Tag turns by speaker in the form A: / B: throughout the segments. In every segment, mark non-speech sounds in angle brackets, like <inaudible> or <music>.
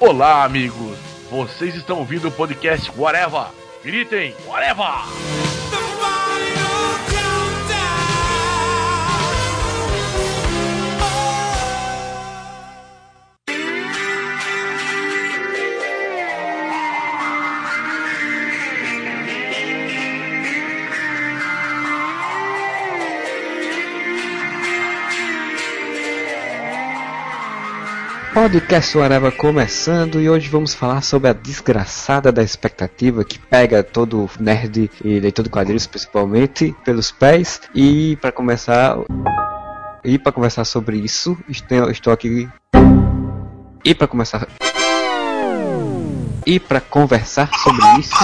A: Olá, amigos! Vocês estão ouvindo o podcast Whatever! Gritem, Whatever!
B: Podcast Areva começando e hoje vamos falar sobre a desgraçada da expectativa que pega todo nerd e leitor de quadrinhos principalmente pelos pés. E para começar e para conversar sobre isso, estou, estou aqui e para começar e para conversar sobre isso.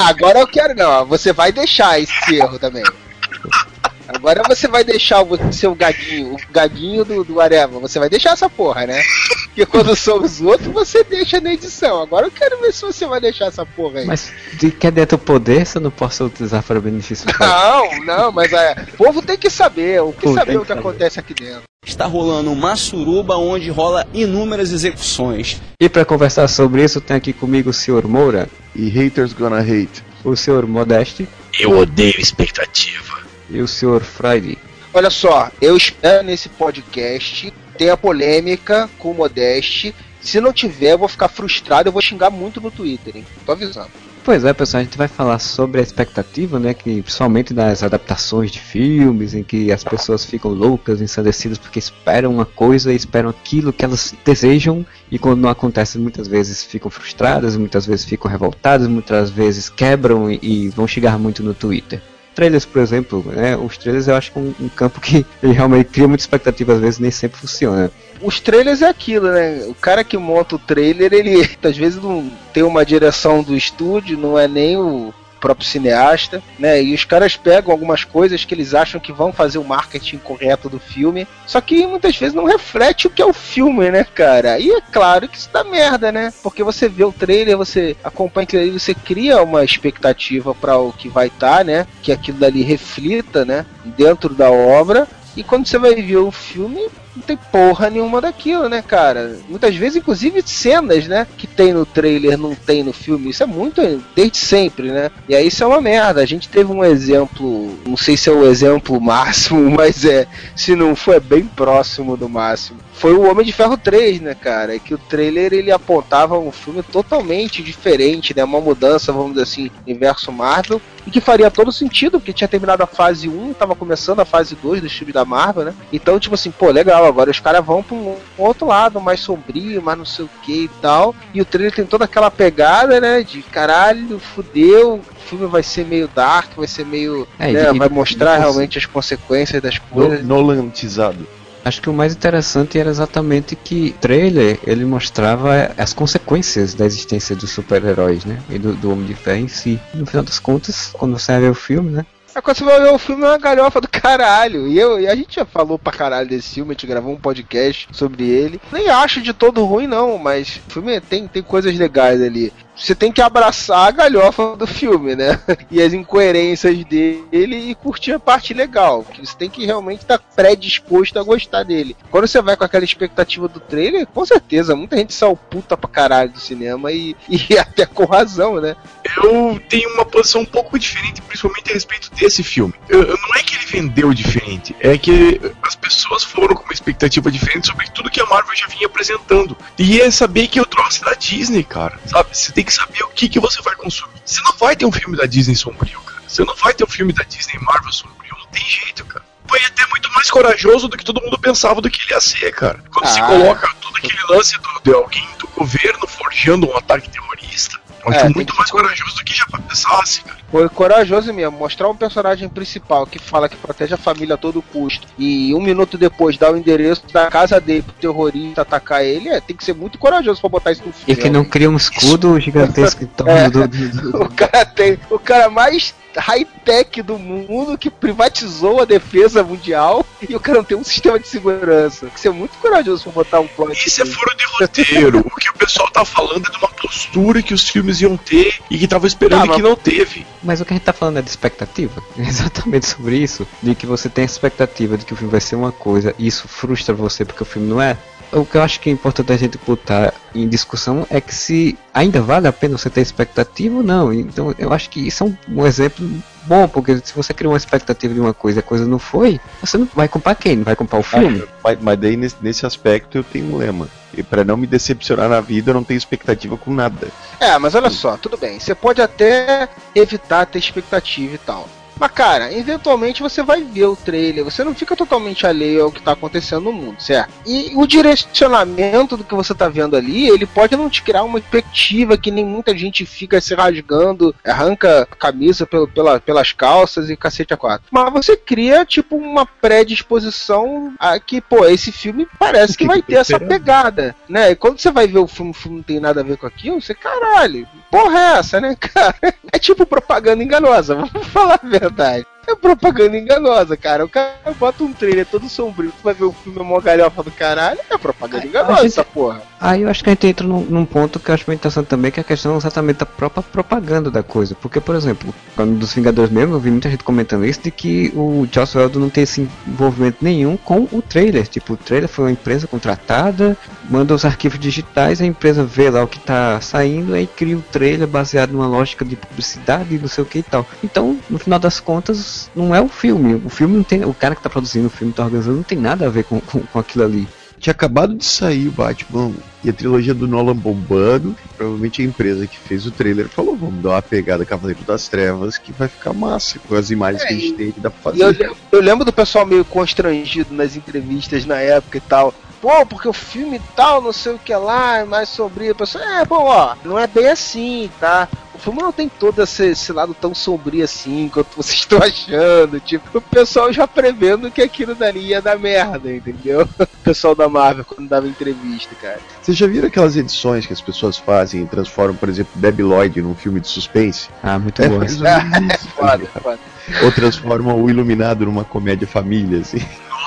C: Agora eu quero não, você vai deixar esse erro também. <laughs> Agora você vai deixar o seu gadinho, o gadinho do, do Areva, você vai deixar essa porra, né? Porque quando são os outros, você deixa na edição. Agora eu quero ver se você vai deixar essa porra aí.
B: Mas de que é dentro do poder, se eu não posso utilizar para benefício
C: Não, não, mas é, o povo tem que saber, o que Pô, saber o que saber. acontece aqui dentro.
D: Está rolando uma suruba onde rola inúmeras execuções.
B: E para conversar sobre isso, tem aqui comigo o senhor Moura.
E: E haters gonna hate.
B: O senhor Modeste.
F: Eu odeio expectativa
B: e o senhor Friday.
C: Olha só, eu espero nesse podcast tenha polêmica com o Modeste. Se não tiver, eu vou ficar frustrado, eu vou xingar muito no Twitter, hein? Tô avisando.
B: Pois é, pessoal, a gente vai falar sobre a expectativa, né, que principalmente das adaptações de filmes, em que as pessoas ficam loucas, ensandecidas porque esperam uma coisa e esperam aquilo que elas desejam e quando não acontece muitas vezes ficam frustradas, muitas vezes ficam revoltadas, muitas vezes quebram e, e vão chegar muito no Twitter trailers, por exemplo, né? Os trailers eu acho que é um, um campo que <laughs> realmente cria muita expectativa, às vezes nem sempre funciona.
C: Os trailers é aquilo, né? O cara que monta o trailer, ele <laughs> às vezes não tem uma direção do estúdio, não é nem o próprio cineasta, né? E os caras pegam algumas coisas que eles acham que vão fazer o marketing correto do filme, só que muitas vezes não reflete o que é o filme, né, cara? E é claro que isso dá merda, né? Porque você vê o trailer, você acompanha aquilo ali, você cria uma expectativa para o que vai estar, tá, né? Que aquilo dali reflita, né? Dentro da obra. E quando você vai ver o filme, não tem porra nenhuma daquilo, né, cara? Muitas vezes, inclusive, cenas, né, que tem no trailer não tem no filme. Isso é muito desde sempre, né? E aí isso é uma merda. A gente teve um exemplo, não sei se é o exemplo máximo, <laughs> mas é, se não for, é bem próximo do máximo foi o Homem de Ferro 3, né, cara? Que o trailer ele apontava um filme totalmente diferente, né? Uma mudança, vamos dizer assim, universo Marvel, e que faria todo sentido, porque tinha terminado a fase 1, tava começando a fase 2 do filme da Marvel, né? Então, tipo assim, pô, legal, agora os caras vão pra um outro lado, mais sombrio, mais não sei o que e tal. E o trailer tem toda aquela pegada, né? De caralho, fudeu, o filme vai ser meio dark, vai ser meio. É, né, e, vai mostrar e, realmente as consequências das coisas.
E: Nolantizado.
B: Acho que o mais interessante era exatamente que o trailer ele mostrava as consequências da existência dos super-heróis, né? E do, do Homem de Ferro em si. No final das contas, quando você vê o filme, né?
C: É quando você vai ver o filme, é uma galhofa do caralho. E, eu, e a gente já falou pra caralho desse filme, a gente gravou um podcast sobre ele. Nem acho de todo ruim, não, mas o filme tem, tem coisas legais ali você tem que abraçar a galhofa do filme, né? <laughs> E as incoerências dele e curtir a parte legal. Que você tem que realmente estar tá predisposto a gostar dele. Quando você vai com aquela expectativa do trailer, com certeza, muita gente saiu puta pra caralho do cinema e, <laughs> e até com razão, né?
F: Eu tenho uma posição um pouco diferente, principalmente a respeito desse filme. Eu, não é que ele vendeu diferente, é que as pessoas foram com uma expectativa diferente sobre tudo que a Marvel já vinha apresentando. E é saber que eu trouxe da Disney, cara. Sabe? Você tem que saber o que, que você vai consumir. Você não vai ter um filme da Disney sombrio, cara. Você não vai ter um filme da Disney Marvel sombrio. Não tem jeito, cara. Foi até muito mais corajoso do que todo mundo pensava do que ele ia ser, cara. Quando ah, se coloca todo aquele lance do, de alguém do governo forjando um ataque terrorista, eu acho é, muito mais corajoso do que já pensasse, cara.
C: Foi corajoso mesmo, mostrar um personagem principal que fala que protege a família a todo custo e um minuto depois dar o endereço da casa dele pro terrorista atacar ele, é, tem que ser muito corajoso pra botar isso no filme.
B: E que não cria um escudo gigantesco
C: em <laughs> é, do, do, do, <laughs> O cara tem. O cara mais high-tech do mundo que privatizou a defesa mundial e o cara não tem um sistema de segurança. Isso é muito corajoso pra botar um plot.
F: Isso é furo de roteiro. o que o pessoal tá falando é de uma postura que os filmes iam ter e que tava esperando tá, e que não teve.
B: Mas o que a gente tá falando é de expectativa. <laughs> exatamente sobre isso. De que você tem a expectativa de que o filme vai ser uma coisa e isso frustra você porque o filme não é. O que eu acho que é importante a gente botar em discussão é que se ainda vale a pena você ter expectativa ou não. Então eu acho que isso é um, um exemplo bom, porque se você cria uma expectativa de uma coisa e a coisa não foi, você não vai comprar quem? Não vai comprar o filme?
E: Mas, mas daí nesse, nesse aspecto eu tenho um lema. E pra não me decepcionar na vida, eu não tenho expectativa com nada.
C: É, mas olha só, tudo bem. Você pode até evitar ter expectativa e tal. Mas, cara, eventualmente você vai ver o trailer, você não fica totalmente alheio ao que tá acontecendo no mundo, certo? E o direcionamento do que você tá vendo ali, ele pode não te criar uma perspectiva que nem muita gente fica se rasgando, arranca a camisa pelo, pela, pelas calças e cacete a quatro. Mas você cria, tipo, uma predisposição a que, pô, esse filme parece que vai ter <laughs> essa pegada, né? E quando você vai ver o filme, o filme não tem nada a ver com aquilo, você, caralho, porra é essa, né, <laughs> cara? É tipo propaganda enganosa, <laughs> vamos falar a verdade. É propaganda enganosa, cara. O cara bota um trailer todo sombrio, tu vai ver o filme é mó galhofa do caralho, é propaganda enganosa essa porra.
B: Aí eu acho que a gente entra num, num ponto que eu acho muito interessante também, que é a questão exatamente da própria propaganda da coisa. Porque, por exemplo, quando dos Vingadores mesmo, eu vi muita gente comentando isso, de que o Joss Whedon não tem esse envolvimento nenhum com o trailer. Tipo, o trailer foi uma empresa contratada, manda os arquivos digitais, a empresa vê lá o que tá saindo, aí cria o trailer baseado numa lógica de publicidade e não sei o que e tal. Então, no final das contas, não é o filme. O filme não tem. O cara que tá produzindo o filme, tá organizando, não tem nada a ver com, com, com aquilo ali.
E: Tinha acabado de sair o Batman e a trilogia do Nolan bombando. Provavelmente a empresa que fez o trailer falou: vamos dar uma pegada Cavaleiro das Trevas que vai ficar massa com as imagens
C: É,
E: que a
C: e-
E: gente tem que dá pra
C: eu,
E: fazer.
C: lem- eu lembro do pessoal meio constrangido nas entrevistas na época e tal. Pô, porque o filme tal, não sei o que lá, é mais sombrio. A pessoa, é, bom, ó, não é bem assim, tá? O filme não tem todo esse, esse lado tão sombrio assim quanto vocês <laughs> estão achando. Tipo, o pessoal já prevendo que aquilo dali ia dar merda, entendeu? O pessoal da Marvel quando dava entrevista, cara.
E: Vocês já viram aquelas edições que as pessoas fazem e transformam, por exemplo, Debbie Lloyd num filme de suspense?
B: Ah, muito <laughs>
E: É,
B: bom.
E: menos isso, <laughs>
C: Foda,
E: tá
C: foda.
E: Ou transformam o Iluminado numa comédia família, assim.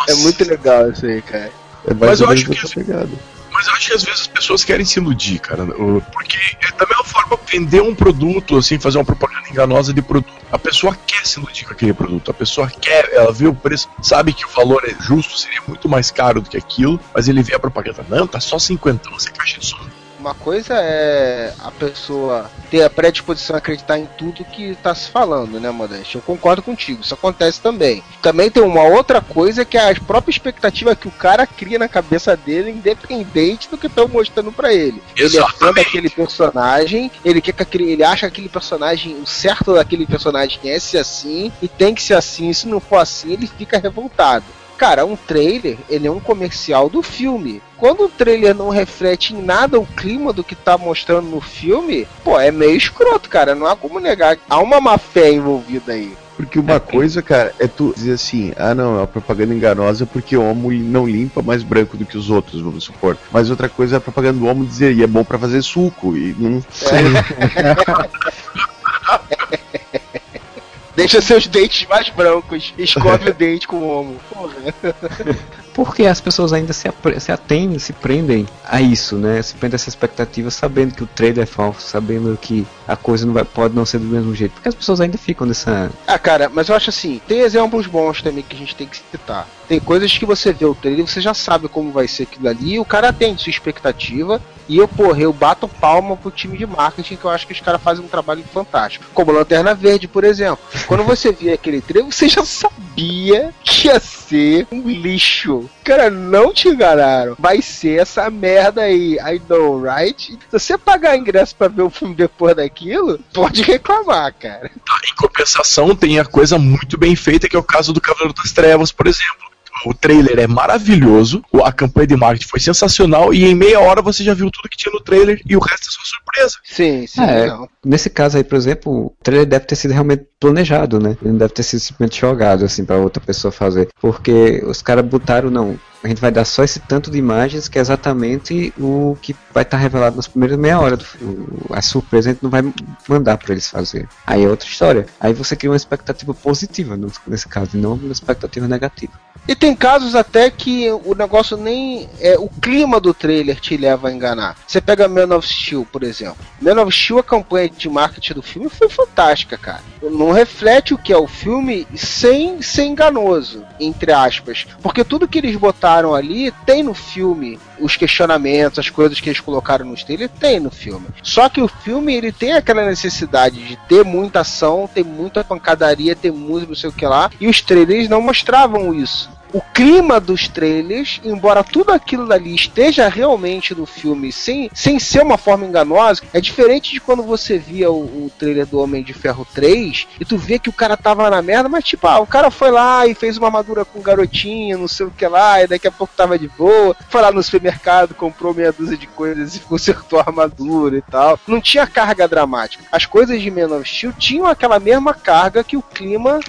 C: É muito legal isso aí, cara.
E: É mais
F: Mas eu acho que
E: pegada.
F: Mas eu acho que às vezes as pessoas querem se iludir, cara. Porque é da mesma forma vender um produto, assim, fazer uma propaganda enganosa de produto. A pessoa quer se iludir com aquele produto. A pessoa quer, ela vê o preço, sabe que o valor é justo, seria muito mais caro do que aquilo, mas ele vê a propaganda. Não, tá só 50 essa caixa de som.
C: Uma coisa é a pessoa ter a predisposição a acreditar em tudo que tá se falando, né, Modeste? Eu concordo contigo, isso acontece também. Também tem uma outra coisa que é a própria expectativa que o cara cria na cabeça dele, independente do que estão mostrando pra ele. Ele é fã
F: Exatamente.
C: daquele personagem, ele quer que aquele, ele acha que aquele personagem, o certo daquele personagem é ser assim e tem que ser assim. Se não for assim, ele fica revoltado. Cara, um trailer, ele é um comercial do filme. Quando o trailer não reflete em nada o clima do que tá mostrando no filme, pô, é meio escroto, cara. Não há como negar. Há uma má fé envolvida aí.
E: Porque uma coisa, cara, é tu dizer assim, ah não, é uma propaganda enganosa porque o homo não limpa mais branco do que os outros, vamos supor. Mas outra coisa é a propaganda do homo dizer, e é bom pra fazer suco, e não <laughs> <laughs>
C: Deixa seus dentes mais brancos. Escove o <laughs> dente com o homo. Porra.
B: Porque as pessoas ainda se, se atendem, se prendem a isso, né? Se prendem a essa expectativa sabendo que o trailer é falso, sabendo que a coisa não vai, pode não ser do mesmo jeito. Porque as pessoas ainda ficam nessa.
C: Ah, cara, mas eu acho assim, tem exemplos bons também que a gente tem que citar. Tem coisas que você vê o trailer você já sabe como vai ser aquilo ali, o cara atende sua expectativa, e eu, porra, eu bato palma pro time de marketing, que eu acho que os caras fazem um trabalho fantástico. Como Lanterna Verde, por exemplo. Quando você via aquele trailer, você já sabia que ia ser um lixo. Cara, não te enganaram. Vai ser essa merda aí. I know, right? Se você pagar ingresso pra ver o filme depois daquilo, pode reclamar, cara.
F: Em compensação, tem a coisa muito bem feita, que é o caso do Cavaleiro das Trevas, por exemplo. O trailer é maravilhoso, o- a campanha de marketing foi sensacional, e em meia hora você já viu tudo que tinha no trailer e o resto é só surpresa.
C: Sim, sim.
B: É. Nesse caso aí, por exemplo, o trailer deve ter sido realmente planejado, né? Ele não deve ter sido simplesmente jogado assim pra outra pessoa fazer. Porque os caras botaram, não. A gente vai dar só esse tanto de imagens que é exatamente o que vai estar revelado nas primeiras meia hora do filme. A surpresa a gente não vai mandar pra eles fazer. Aí é outra história. Aí você cria uma expectativa positiva nesse caso, e não uma expectativa negativa.
C: E tem casos até que o negócio nem. É, o clima do trailer te leva a enganar. Você pega Man of Steel, por exemplo. Man of Steel, a campanha de marketing do filme foi fantástica, cara. Não reflete o que é o filme sem ser enganoso, entre aspas. Porque tudo que eles botaram ali tem no filme. Os questionamentos, as coisas que eles colocaram nos trailers, tem no filme. Só que o filme, ele tem aquela necessidade de ter muita ação, ter muita pancadaria, ter música, não sei o que lá. E os trailers não mostravam isso o clima dos trailers, embora tudo aquilo dali esteja realmente no filme sem, sem ser uma forma enganosa, é diferente de quando você via o, o trailer do Homem de Ferro 3 e tu vê que o cara tava na merda, mas tipo, ah, o cara foi lá e fez uma armadura com garotinha, não sei o que lá, e daqui a pouco tava de boa, foi lá no supermercado, comprou meia dúzia de coisas <laughs> e consertou a armadura e tal. Não tinha carga dramática. As coisas de Man of Steel tinham aquela mesma carga que o clima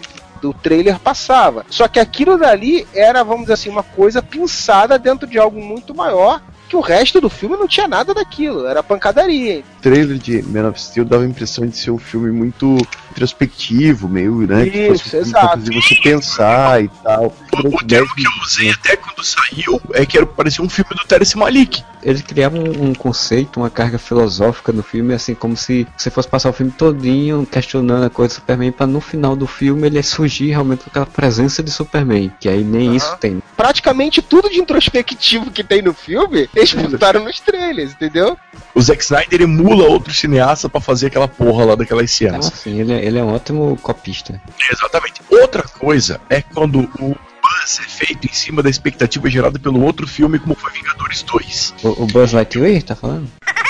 C: do trailer passava. Só que aquilo dali era, vamos dizer assim, uma coisa pensada dentro de algo muito maior que o resto do filme não tinha nada daquilo, era pancadaria.
E: O trailer de Man of Steel dava a impressão de ser um filme muito introspectivo, meio, né?
C: Isso, que fosse um exato.
E: fazer você pensar e tal.
F: O, o termo que eu usei até quando saiu é que era parecia um filme do Terence Malik.
B: Eles criavam um, um, conceito, uma carga filosófica no filme, assim, como se você fosse passar o filme todinho questionando a coisa do Superman, para no final do filme ele surgir realmente com aquela presença de Superman, que aí nem uhum. isso tem.
C: Praticamente tudo de introspectivo que tem no filme, eles botaram nos trailers, entendeu?
F: O Zack Snyder emula outro cineasta para fazer aquela porra lá daquelas cenas.
B: Ah, sim, ele, é, ele é um ótimo copista.
F: Exatamente. Outra coisa é quando o Buzz é feito em cima da expectativa gerada pelo outro filme, como foi Vingadores 2.
B: O, o Buzz Lightyear, tá falando? <laughs>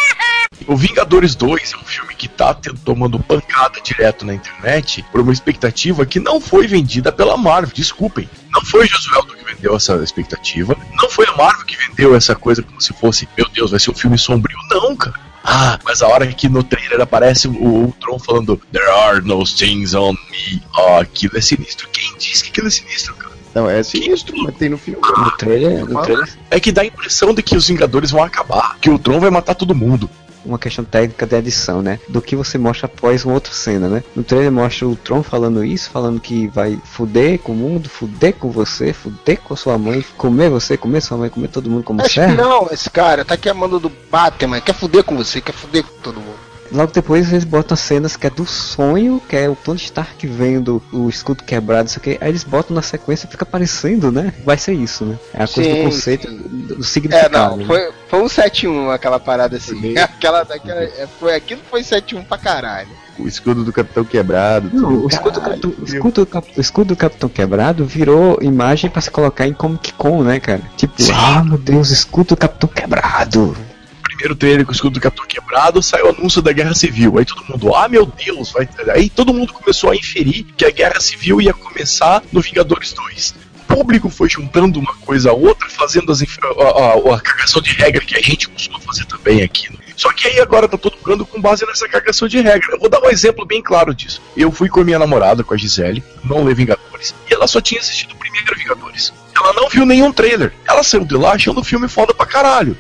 F: O Vingadores 2 é um filme que tá tomando pancada direto na internet por uma expectativa que não foi vendida pela Marvel, desculpem. Não foi o Josueldo que vendeu essa expectativa, não foi a Marvel que vendeu essa coisa como se fosse, meu Deus, vai ser um filme sombrio. Não, cara. Ah, mas a hora que no trailer aparece o Ultron falando There are no things on me. Oh, aquilo é sinistro. Quem disse que aquilo é sinistro, cara?
E: Não, é sinistro, mas tem no filme.
B: No trailer, no trailer.
F: É que dá a impressão de que os Vingadores vão acabar, que o Tron vai matar todo mundo
B: uma questão técnica de edição, né? Do que você mostra após uma outra cena, né? No trailer mostra o Tron falando isso, falando que vai fuder com o mundo, fuder com você, fuder com a sua mãe, comer você, comer sua mãe, comer todo mundo como serra.
C: Não, esse cara tá aqui amando do Batman, quer fuder com você, quer fuder com todo mundo.
B: Logo depois eles botam cenas que é do sonho, que é o Tony Stark vendo o escudo quebrado, isso aqui. Aí eles botam na sequência fica aparecendo, né? Vai ser isso, né? É a coisa sim, do conceito, sim. do significado. É, não,
C: né? foi, foi um 7-1 aquela parada assim. <laughs> aquela, daquela, é, foi, aquilo foi 7-1 pra caralho.
E: O escudo do Capitão Quebrado.
B: Não, o, escudo do Capitão, o, escudo do o escudo do Capitão Quebrado virou imagem para se colocar em Comic Con, né, cara? Tipo, ah, meu Deus, escudo do Capitão Quebrado
F: primeiro trailer com o escudo do Capitão quebrado, saiu o anúncio da Guerra Civil. Aí todo mundo, ah meu Deus, vai. Aí todo mundo começou a inferir que a Guerra Civil ia começar no Vingadores 2 O público foi juntando uma coisa a outra, fazendo as, a, a, a, cagação de regra que a gente costuma fazer também aqui. Né? Só que aí agora tá todo mundo com base nessa cagação de regra. Eu vou dar um exemplo bem claro disso. Eu fui com a minha namorada, com a Gisele, não lê Vingadores, e ela só tinha assistido o primeiro Vingadores. Ela não viu nenhum trailer. Ela saiu de lá achando o filme foda pra caralho.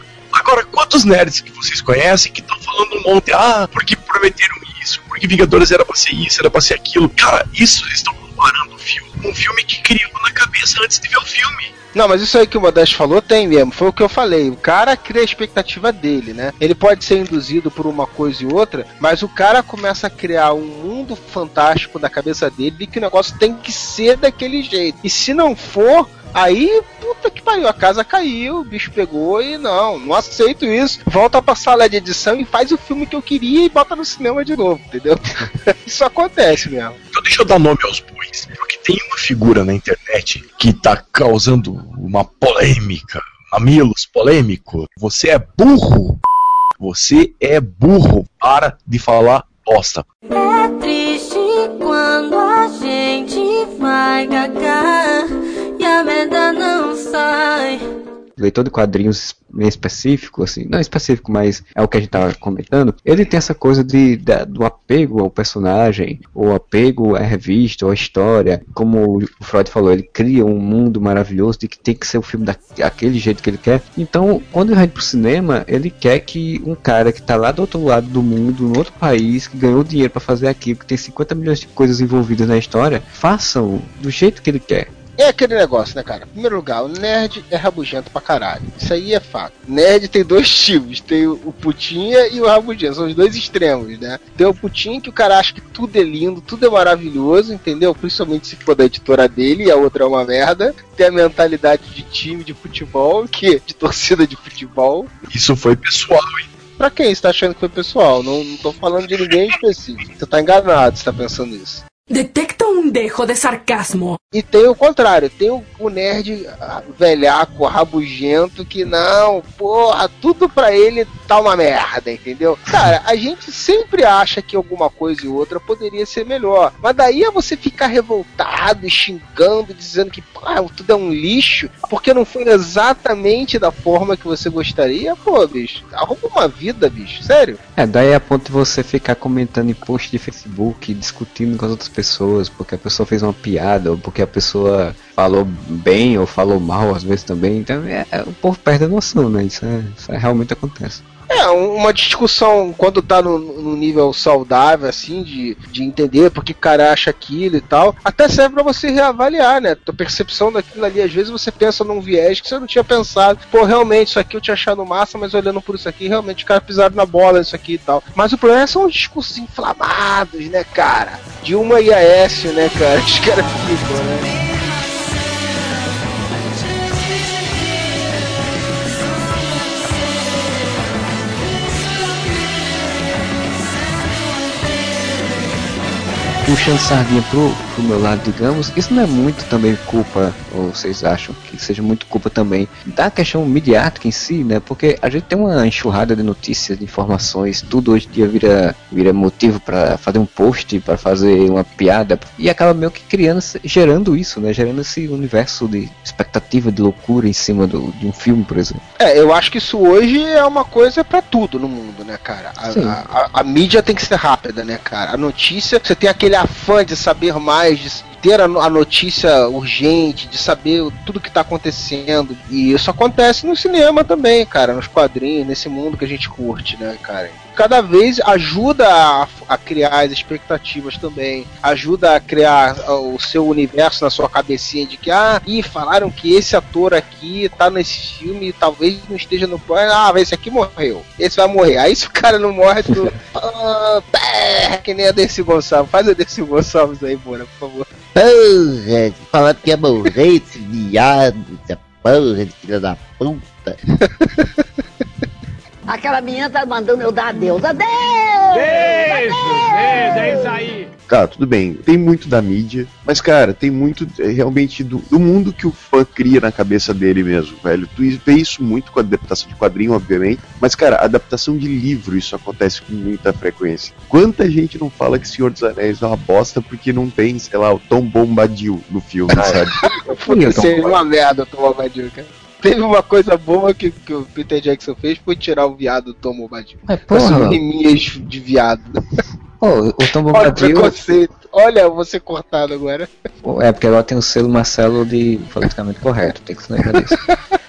F: Agora, quantos nerds que vocês conhecem que estão falando um monte, ah, porque prometeram isso, porque Vingadores era pra ser isso, era pra ser aquilo. Cara, isso eles estão comparando um filme um filme que criou na cabeça antes de ver o filme.
C: Não, mas isso aí que o Modesto falou tem mesmo. Foi o que eu falei. O cara cria a expectativa dele, né? Ele pode ser induzido por uma coisa e outra, mas o cara começa a criar um mundo fantástico na cabeça dele de que o negócio tem que ser daquele jeito. E se não for, Aí, puta que pariu, a casa caiu, o bicho pegou e não, não aceito isso. Volta pra sala de edição e faz o filme que eu queria e bota no cinema de novo, entendeu? <laughs> isso acontece mesmo.
F: Então deixa eu dar nome aos bois, porque tem uma figura na internet que tá causando uma polêmica. Mamilos polêmico. Você é burro. Você é burro. Para de falar bosta. É triste quando a gente vai
B: cagar Leitor de quadrinhos meio específico, assim, não específico, mas é o que a gente tava comentando, ele tem essa coisa de, de do apego ao personagem, ou apego à revista, ou à história, como o Freud falou, ele cria um mundo maravilhoso de que tem que ser o filme daquele jeito que ele quer. Então, quando ele vai pro cinema, ele quer que um cara que tá lá do outro lado do mundo, no outro país, que ganhou dinheiro para fazer aquilo, que tem 50 milhões de coisas envolvidas na história, façam do jeito que ele quer
C: É aquele negócio, né, cara? Em primeiro lugar, o nerd é rabugento pra caralho. Isso aí é fato. Nerd tem dois <laughs> tipos: tem o putinha e o rabugento. São os dois extremos, né? Tem o putinha que o cara acha que tudo é lindo, tudo é maravilhoso, entendeu? Principalmente se for da editora dele e a outra é uma merda. Tem a mentalidade de time de futebol, <laughs> que de torcida de futebol.
F: Isso foi pessoal, hein?
C: Pra quem você tá achando que foi pessoal? Não, não tô falando de ninguém específico. Você tá enganado se tá pensando nisso.
G: Detecto un dejo de sarcasmo.
C: E tem o contrário, tem o, o nerd ah, velhaco, rabugento, que não, porra, tudo pra ele tá uma merda, entendeu? Cara, a gente sempre acha que alguma coisa e outra poderia ser melhor. Mas daí é você ficar revoltado, xingando, dizendo que porra, tudo é um lixo, porque não foi exatamente da forma que você gostaria. Pô, bicho, arruma uma vida, bicho, sério.
B: É, daí é a ponto de você ficar comentando em post de Facebook, discutindo com as outras pessoas, porque a pessoa fez uma piada, ou porque a pessoa falou bem ou falou mal às vezes também. Então é, o povo perde a noção, né? Isso, é, isso é, realmente acontece.
C: É, uma discussão quando tá no, no, nível saudável, assim, de, de entender porque o cara acha aquilo e tal, até serve para você reavaliar, né? Tua percepção daquilo ali, às vezes você pensa num viés que você não tinha pensado. Pô, realmente, isso aqui eu tinha achado massa, mas olhando por isso aqui, realmente os caras pisaram na bola, isso aqui e tal. Mas o problema são os discursos inflamados, né, cara? Dilma e Aécio, né, cara? Os caras ficam, né?
B: Puxando sardinha pro, pro meu lado, digamos, isso não é muito também culpa, ou vocês acham que seja muito culpa também da questão midiática em si, né? Porque a gente tem uma enxurrada de notícias, de informações, tudo hoje em dia vira, vira motivo para fazer um post, para fazer uma piada, e acaba meio que criando, gerando isso, né? Gerando esse universo de expectativa, de loucura em cima do, de um filme, por exemplo.
C: É, eu acho que isso hoje é uma coisa para tudo no mundo, né, cara? A, a, a, a mídia tem que ser rápida, né, cara? A notícia, você tem aquele afã de saber mais, de ter a, a notícia urgente, de saber tudo que está acontecendo. E isso acontece no cinema também, cara, nos quadrinhos, nesse mundo que a gente curte, né, cara? cada vez ajuda a, a, criar as expectativas também, ajuda a criar o seu universo na sua cabecinha de que, ah, e falaram que esse ator aqui tá nesse filme e talvez não esteja no plano, ah, esse aqui morreu, esse vai morrer. Aí se o cara não morre, tu. <laughs> ah, que nem a Dercy Gonçalves. Faz a Dercy Gonçalves aí, Bora, por favor.
H: Ô, gente, falando que ia morrer esse viado, essa porra de filha da puta. <laughs>
I: Aquela menina tá mandando eu dar adeus. Adeus!
A: Beijo! Beijo, é isso aí!
E: Tá, tudo bem. Tem muito da mídia, mas, cara, tem muito é, realmente do, do, mundo que o fã cria na cabeça dele mesmo, velho. Tu vê isso muito com a adaptação de quadrinho, obviamente, mas, cara, adaptação de livro, isso acontece com muita frequência. Quanta gente não fala que Senhor dos Anéis é uma bosta porque não tem, sei lá, o Tom Bombadil no filme, <laughs> sabe?
C: Seria uma merda o Tom Bombadil, cara teve uma coisa boa que, que o Peter Jackson fez foi tirar o viado do Tom Bombadil.
B: É, porra.
C: riminhas de viado.
B: Oh, o Tom Bombadil...
C: Olha Olha, você cortado agora.
B: É, porque agora tem o selo Marcelo de politicamente correto, tem que se lembrar disso.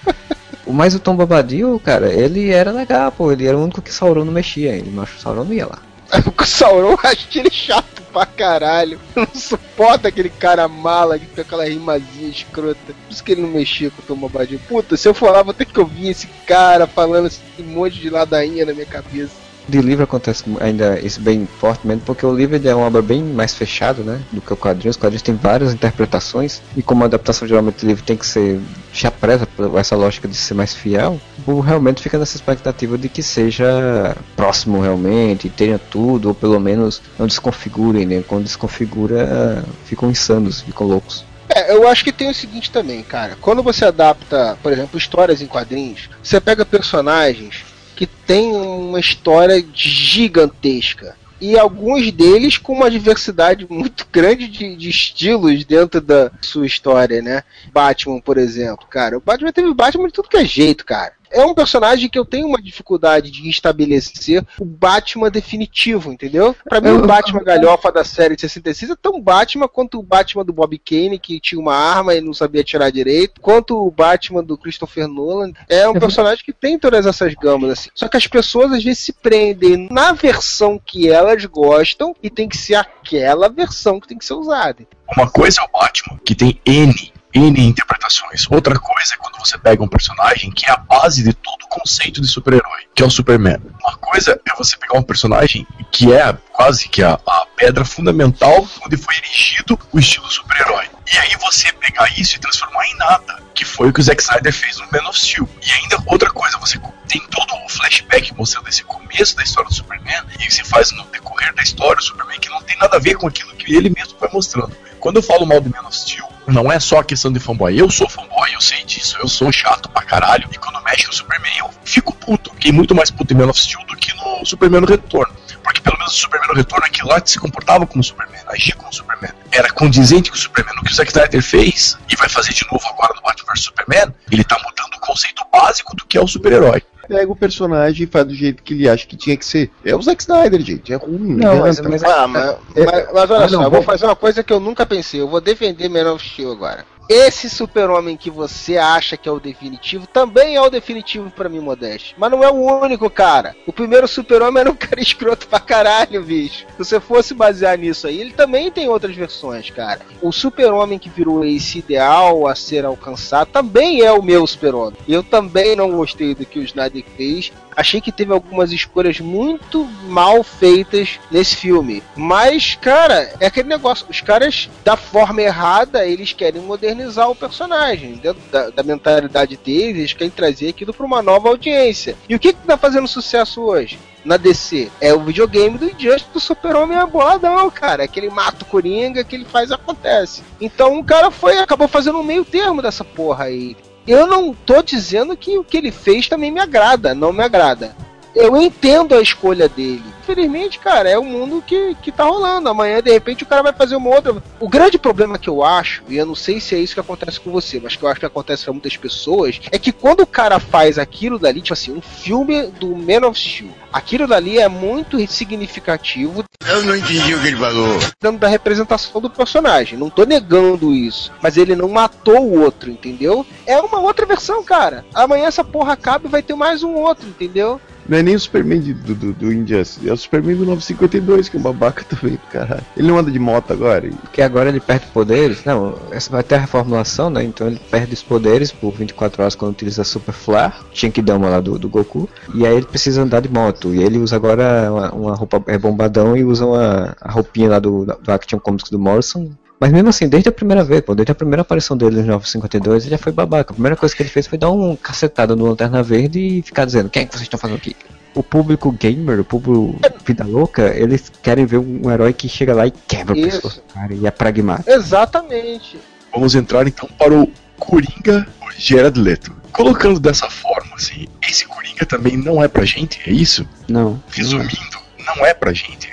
B: <laughs> Mas o Tom Bombadil, cara, ele era legal, pô. Ele era o único que Sauron não mexia. Ele, mas o Sauron não ia lá. <laughs>
C: O Sauron acho ele chato pra caralho. <laughs> Não suporta aquele cara mala que tem aquela rimazinha escrota. Por isso que ele não mexia com o Tom Bombadil. Puta, se eu for lá, vou ter que ouvir esse cara falando esse monte de ladainha na minha cabeça
B: de livro acontece ainda isso bem fortemente, porque o livro é uma obra bem mais fechada, né, do que o quadrinho. Os quadrinhos têm várias interpretações, e como a adaptação geralmente do livro tem que ser, já presa por essa lógica de ser mais fiel, o realmente fica nessa expectativa de que seja próximo realmente, tenha tudo, ou pelo menos não desconfigurem, né, quando desconfigura, ficam insanos, ficam loucos.
C: É, eu acho que tem o seguinte também, cara. Quando você adapta, por exemplo, histórias em quadrinhos, você pega personagens que tem uma história gigantesca. E alguns deles com uma diversidade muito <laughs> grande de, de, estilos dentro da sua história, né? Batman, por exemplo, cara. O Batman teve Batman de tudo que é jeito, cara é um personagem que eu tenho uma dificuldade de estabelecer o Batman definitivo, entendeu? Para mim, o Batman galhofa da série de 66 é tão Batman quanto o Batman do Bob Kane, que tinha uma arma e não sabia tirar direito, quanto o Batman do Christopher Nolan. É um personagem que tem todas essas gamas, assim. Só que as pessoas às vezes se prendem na versão que elas gostam e tem que ser aquela versão que tem que ser usada.
F: Uma coisa é o Batman, que tem N N interpretações. Outra coisa é quando você pega um personagem que é a base de todo o conceito de super-herói, que é o Superman. Uma coisa é você pegar um personagem que é quase que a, a pedra fundamental onde foi erigido o estilo super-herói. E aí você pegar isso e transformar em nada, que foi o que o Zack Snyder fez no Man of Steel. E ainda outra coisa, você tem todo o flashback mostrando esse começo da história do Superman, e você faz no decorrer da história do Superman que não tem nada a ver com aquilo que ele mesmo vai mostrando. Quando eu falo mal do Man of Steel, não é só a questão de fanboy. Eu sou fanboy, eu sei disso, eu sou chato pra caralho. E quando mexe com o Superman, eu fico puto. Fiquei muito mais puto em Man of Steel do que no Superman no Retorno. Porque pelo menos o Superman no Retorno, aquilo lá se comportava como Superman, agia como Superman. Era condizente com o Superman. No que o Zack Snyder fez, e vai fazer de novo agora no Batman vs Superman, ele tá mudando o conceito básico do que é o super-herói.
E: Pega o personagem e faz do jeito que ele acha que tinha que ser. É o Zack Snyder, gente. É ruim.
C: Não, mas, mas, ah, mas, mas- mas olha só, eu vou fazer uma coisa que eu nunca pensei. Eu vou defender Man of Steel agora. Esse super-homem que você acha que é o definitivo também é o definitivo pra mim, Modeste. Mas não é o único, cara. O primeiro super-homem era um <laughs> cara escroto pra caralho, bicho. Se você fosse basear nisso aí, ele também tem outras versões, cara. O super-homem que virou esse ideal a ser alcançado também é o meu super-homem. Eu também não gostei do que o Snyder fez. Achei que teve algumas escolhas muito mal feitas nesse filme. Mas, cara, é aquele negócio. Os caras, da forma errada, eles querem modernizar o personagem. Dentro da, da mentalidade deles, eles querem trazer aquilo para uma nova audiência. E o que, que tá fazendo sucesso hoje? Na DC, é o videogame do Injustice do Super-Homem é boladão, cara. É que ele mata o Coringa, que ele faz acontece. Então o cara foi, acabou fazendo um meio termo dessa porra aí. Eu não tô dizendo que o que ele fez também me agrada, não me agrada. Eu entendo a escolha dele. Infelizmente, cara, é o mundo que, que tá rolando. Amanhã, de repente, o cara vai fazer uma outra. O grande problema que eu acho, e eu não sei se é isso que acontece com você, mas que eu acho que acontece com muitas pessoas, é que quando o cara faz aquilo dali, tipo assim, um filme do Man of Steel, aquilo dali é muito significativo
H: Eu não entendi o que ele falou.
C: dentro da representação do personagem. Não tô negando isso. Mas ele não matou o outro, entendeu? É uma outra versão, cara. Amanhã essa porra acaba e vai ter mais um outro, entendeu?
E: Não é nem o Superman de- do, do, do Injustice, é o Superman do 952, que é um babaca <laughs> também, caralho. Ele não anda de moto agora.
B: Porque agora ele perde poderes. Não, essa vai ter a reformulação, né? Então ele perde os poderes por 24 horas quando utiliza Super Flare. Tinha que dar uma lá do, do Goku. E aí ele precisa andar de moto. E ele usa agora uma, uma roupa é bombadão e usa uma, a roupinha lá do, do Action Comics do Morrison. Mas mesmo assim, desde a primeira vez, pô, desde a primeira aparição dele nos 952, ele já foi babaca. A primeira coisa que ele fez foi dar um cacetada no Lanterna Verde e ficar dizendo: Quem é que vocês estão fazendo aqui? O público gamer, o público vida louca, eles querem ver um herói que chega lá e quebra o
C: Isso.
B: pessoas, cara, e é pragmático.
C: Exatamente.
F: Vamos entrar então para o Coringa Gerard Leto. Colocando dessa forma, assim, esse Coringa também não é pra gente, é isso?
B: Não.
F: Resumindo, não é pra gente.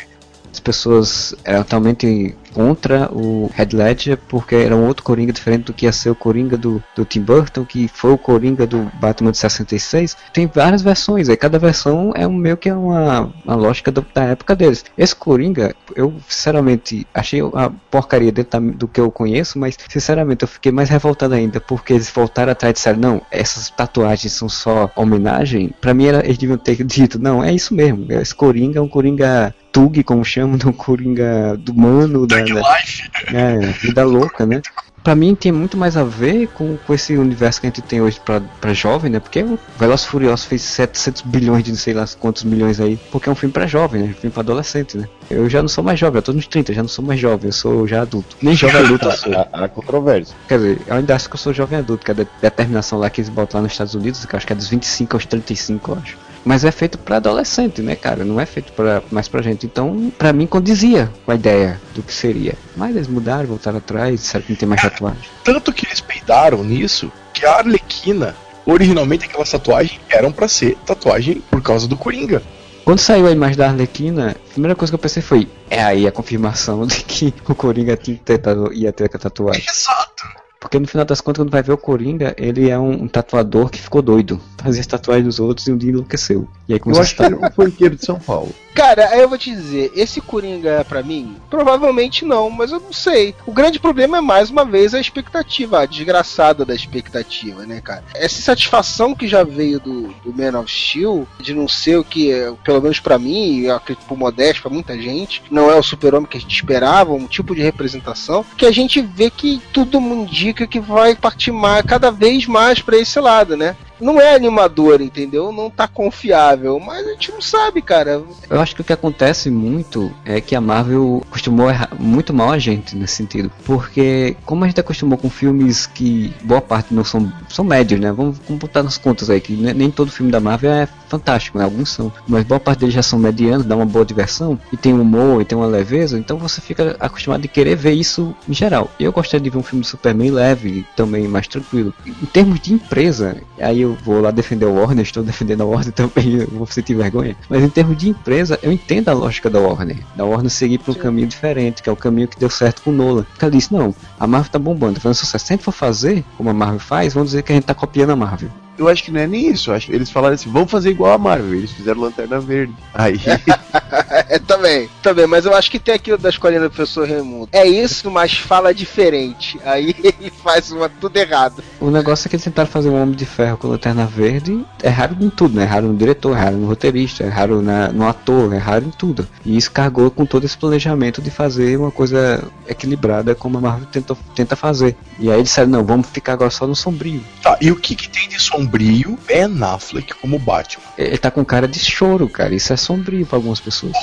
B: As pessoas eram totalmente contra o Head Ledger porque era um outro Coringa diferente do que ia ser o Coringa do, do Tim Burton, que foi o Coringa do Batman de 66. Tem várias versões, aí cada versão é um meio que é uma, uma lógica do- da época deles. Esse Coringa, eu sinceramente achei a porcaria dentro da- do que eu conheço, mas sinceramente eu fiquei mais revoltado ainda porque eles voltaram atrás e disseram: não, essas tatuagens são só homenagem. Pra mim era, eles deviam ter dito: não, é isso mesmo, esse Coringa é um Coringa Tug, como chamam, <laughs> do Coringa do Mano, da, da,
F: Life.
B: é, vida louca, né? Pra mim tem muito mais a ver com, com esse universo que a gente tem hoje pra, pra jovem, né? Porque o Velozes e Furiosos fez 700 bilhões de não sei lá quantos milhões aí. Porque é um filme pra jovem, né? Um filme pra adolescente, né? Eu já não sou mais jovem, eu tô nos 30, já não sou mais jovem, eu sou já adulto. Nem jovem <laughs> adulto eu sou.
E: Há, controvérsia.
B: Quer dizer, eu ainda acho que eu sou jovem adulto, que é a de- determinação lá que eles botam lá nos Estados Unidos, que eu acho que é dos 25 aos 35, eu acho. Mas é feito pra adolescente, né, cara? Não é feito pra, mais pra gente. Então, pra mim, condizia com a ideia do que seria. Mas eles mudaram, voltaram atrás, disseram que não tem mais tatuagem.
F: Tanto que eles peidaram nisso que a Arlequina, originalmente aquelas tatuagens eram pra ser tatuagem por causa do Coringa.
B: Quando saiu a imagem da Arlequina, a primeira coisa que eu pensei foi: é aí a confirmação <laughs> de que o Coringa tinha que ter ia ter a tatuagem.
F: Exato.
B: Porque no final das contas, quando vai ver o Coringa, ele é um, um tatuador que ficou doido. Fazia as tatuagens dos outros e um dia enlouqueceu. E aí
E: Eu
B: começou a
E: acho que ele é um funkeiro de São Paulo.
C: Cara, aí eu vou te dizer, esse Coringa é pra mim? Provavelmente não, mas eu não sei. O grande problema é mais uma vez a expectativa, a desgraçada da expectativa, né, cara? Essa satisfação que já veio do, do Man of Steel, de não ser o que, pelo menos pra mim, e acredito pro Modesto, pra muita gente, não é o super-homem que a gente esperava, um tipo de representação, que a gente vê que tudo indica que vai partir mais, cada vez mais para esse lado, né? Não é animador, entendeu? Não tá confiável, mas a gente não sabe, cara.
B: Eu acho que o que acontece muito é que a Marvel costumou errar muito mal a gente nesse sentido. Porque como a gente acostumou com filmes que boa parte não são, são médios, né? Vamos, botar nas contas aí, que nem, nem todo filme da Marvel é fantástico, né? Alguns são. Mas boa parte deles já são medianos, dá uma boa diversão, e tem humor, e tem uma leveza, então você fica acostumado de querer ver isso em geral. Eu gostaria de ver um filme do Superman leve, também mais tranquilo. Em termos de empresa, aí eu vou lá defender o Warner, estou defendendo a Warner <laughs> também, eu vou sentir vergonha. Mas em termos de empresa, eu entendo a lógica da Warner. Da Warner seguir para um caminho diferente, que é o caminho que deu certo com o Nolan. Porque ela disse, não, a Marvel tá bombando, tá fazendo sucesso. Se a gente for fazer como a Marvel faz, vamos dizer que a gente tá copiando a Marvel.
E: Eu acho que não é nem isso. Eu acho que eles falaram assim, vamos fazer igual a Marvel. Eles fizeram Lanterna Verde. Aí. <laughs>
C: é, também, também, mas eu acho que tem aquilo da escolinha do professor Raimundo. É isso, mas fala diferente. Aí ele <laughs> faz uma tudo errado.
B: O negócio é que eles tentaram fazer um Homem de Ferro com Lanterna Verde. Erraram em tudo, né? Erraram no diretor, erraram no roteirista, erraram na, no ator, erraram em tudo. E isso cargou com todo esse planejamento de fazer uma coisa equilibrada como a Marvel tenta, tenta fazer. E aí eles disseram, não, vamos ficar agora só no sombrio.
F: Tá, e o que, que tem de sombrio Ben Affleck como Batman?
B: Ele tá com cara de choro, cara. Isso é sombrio pra algumas pessoas.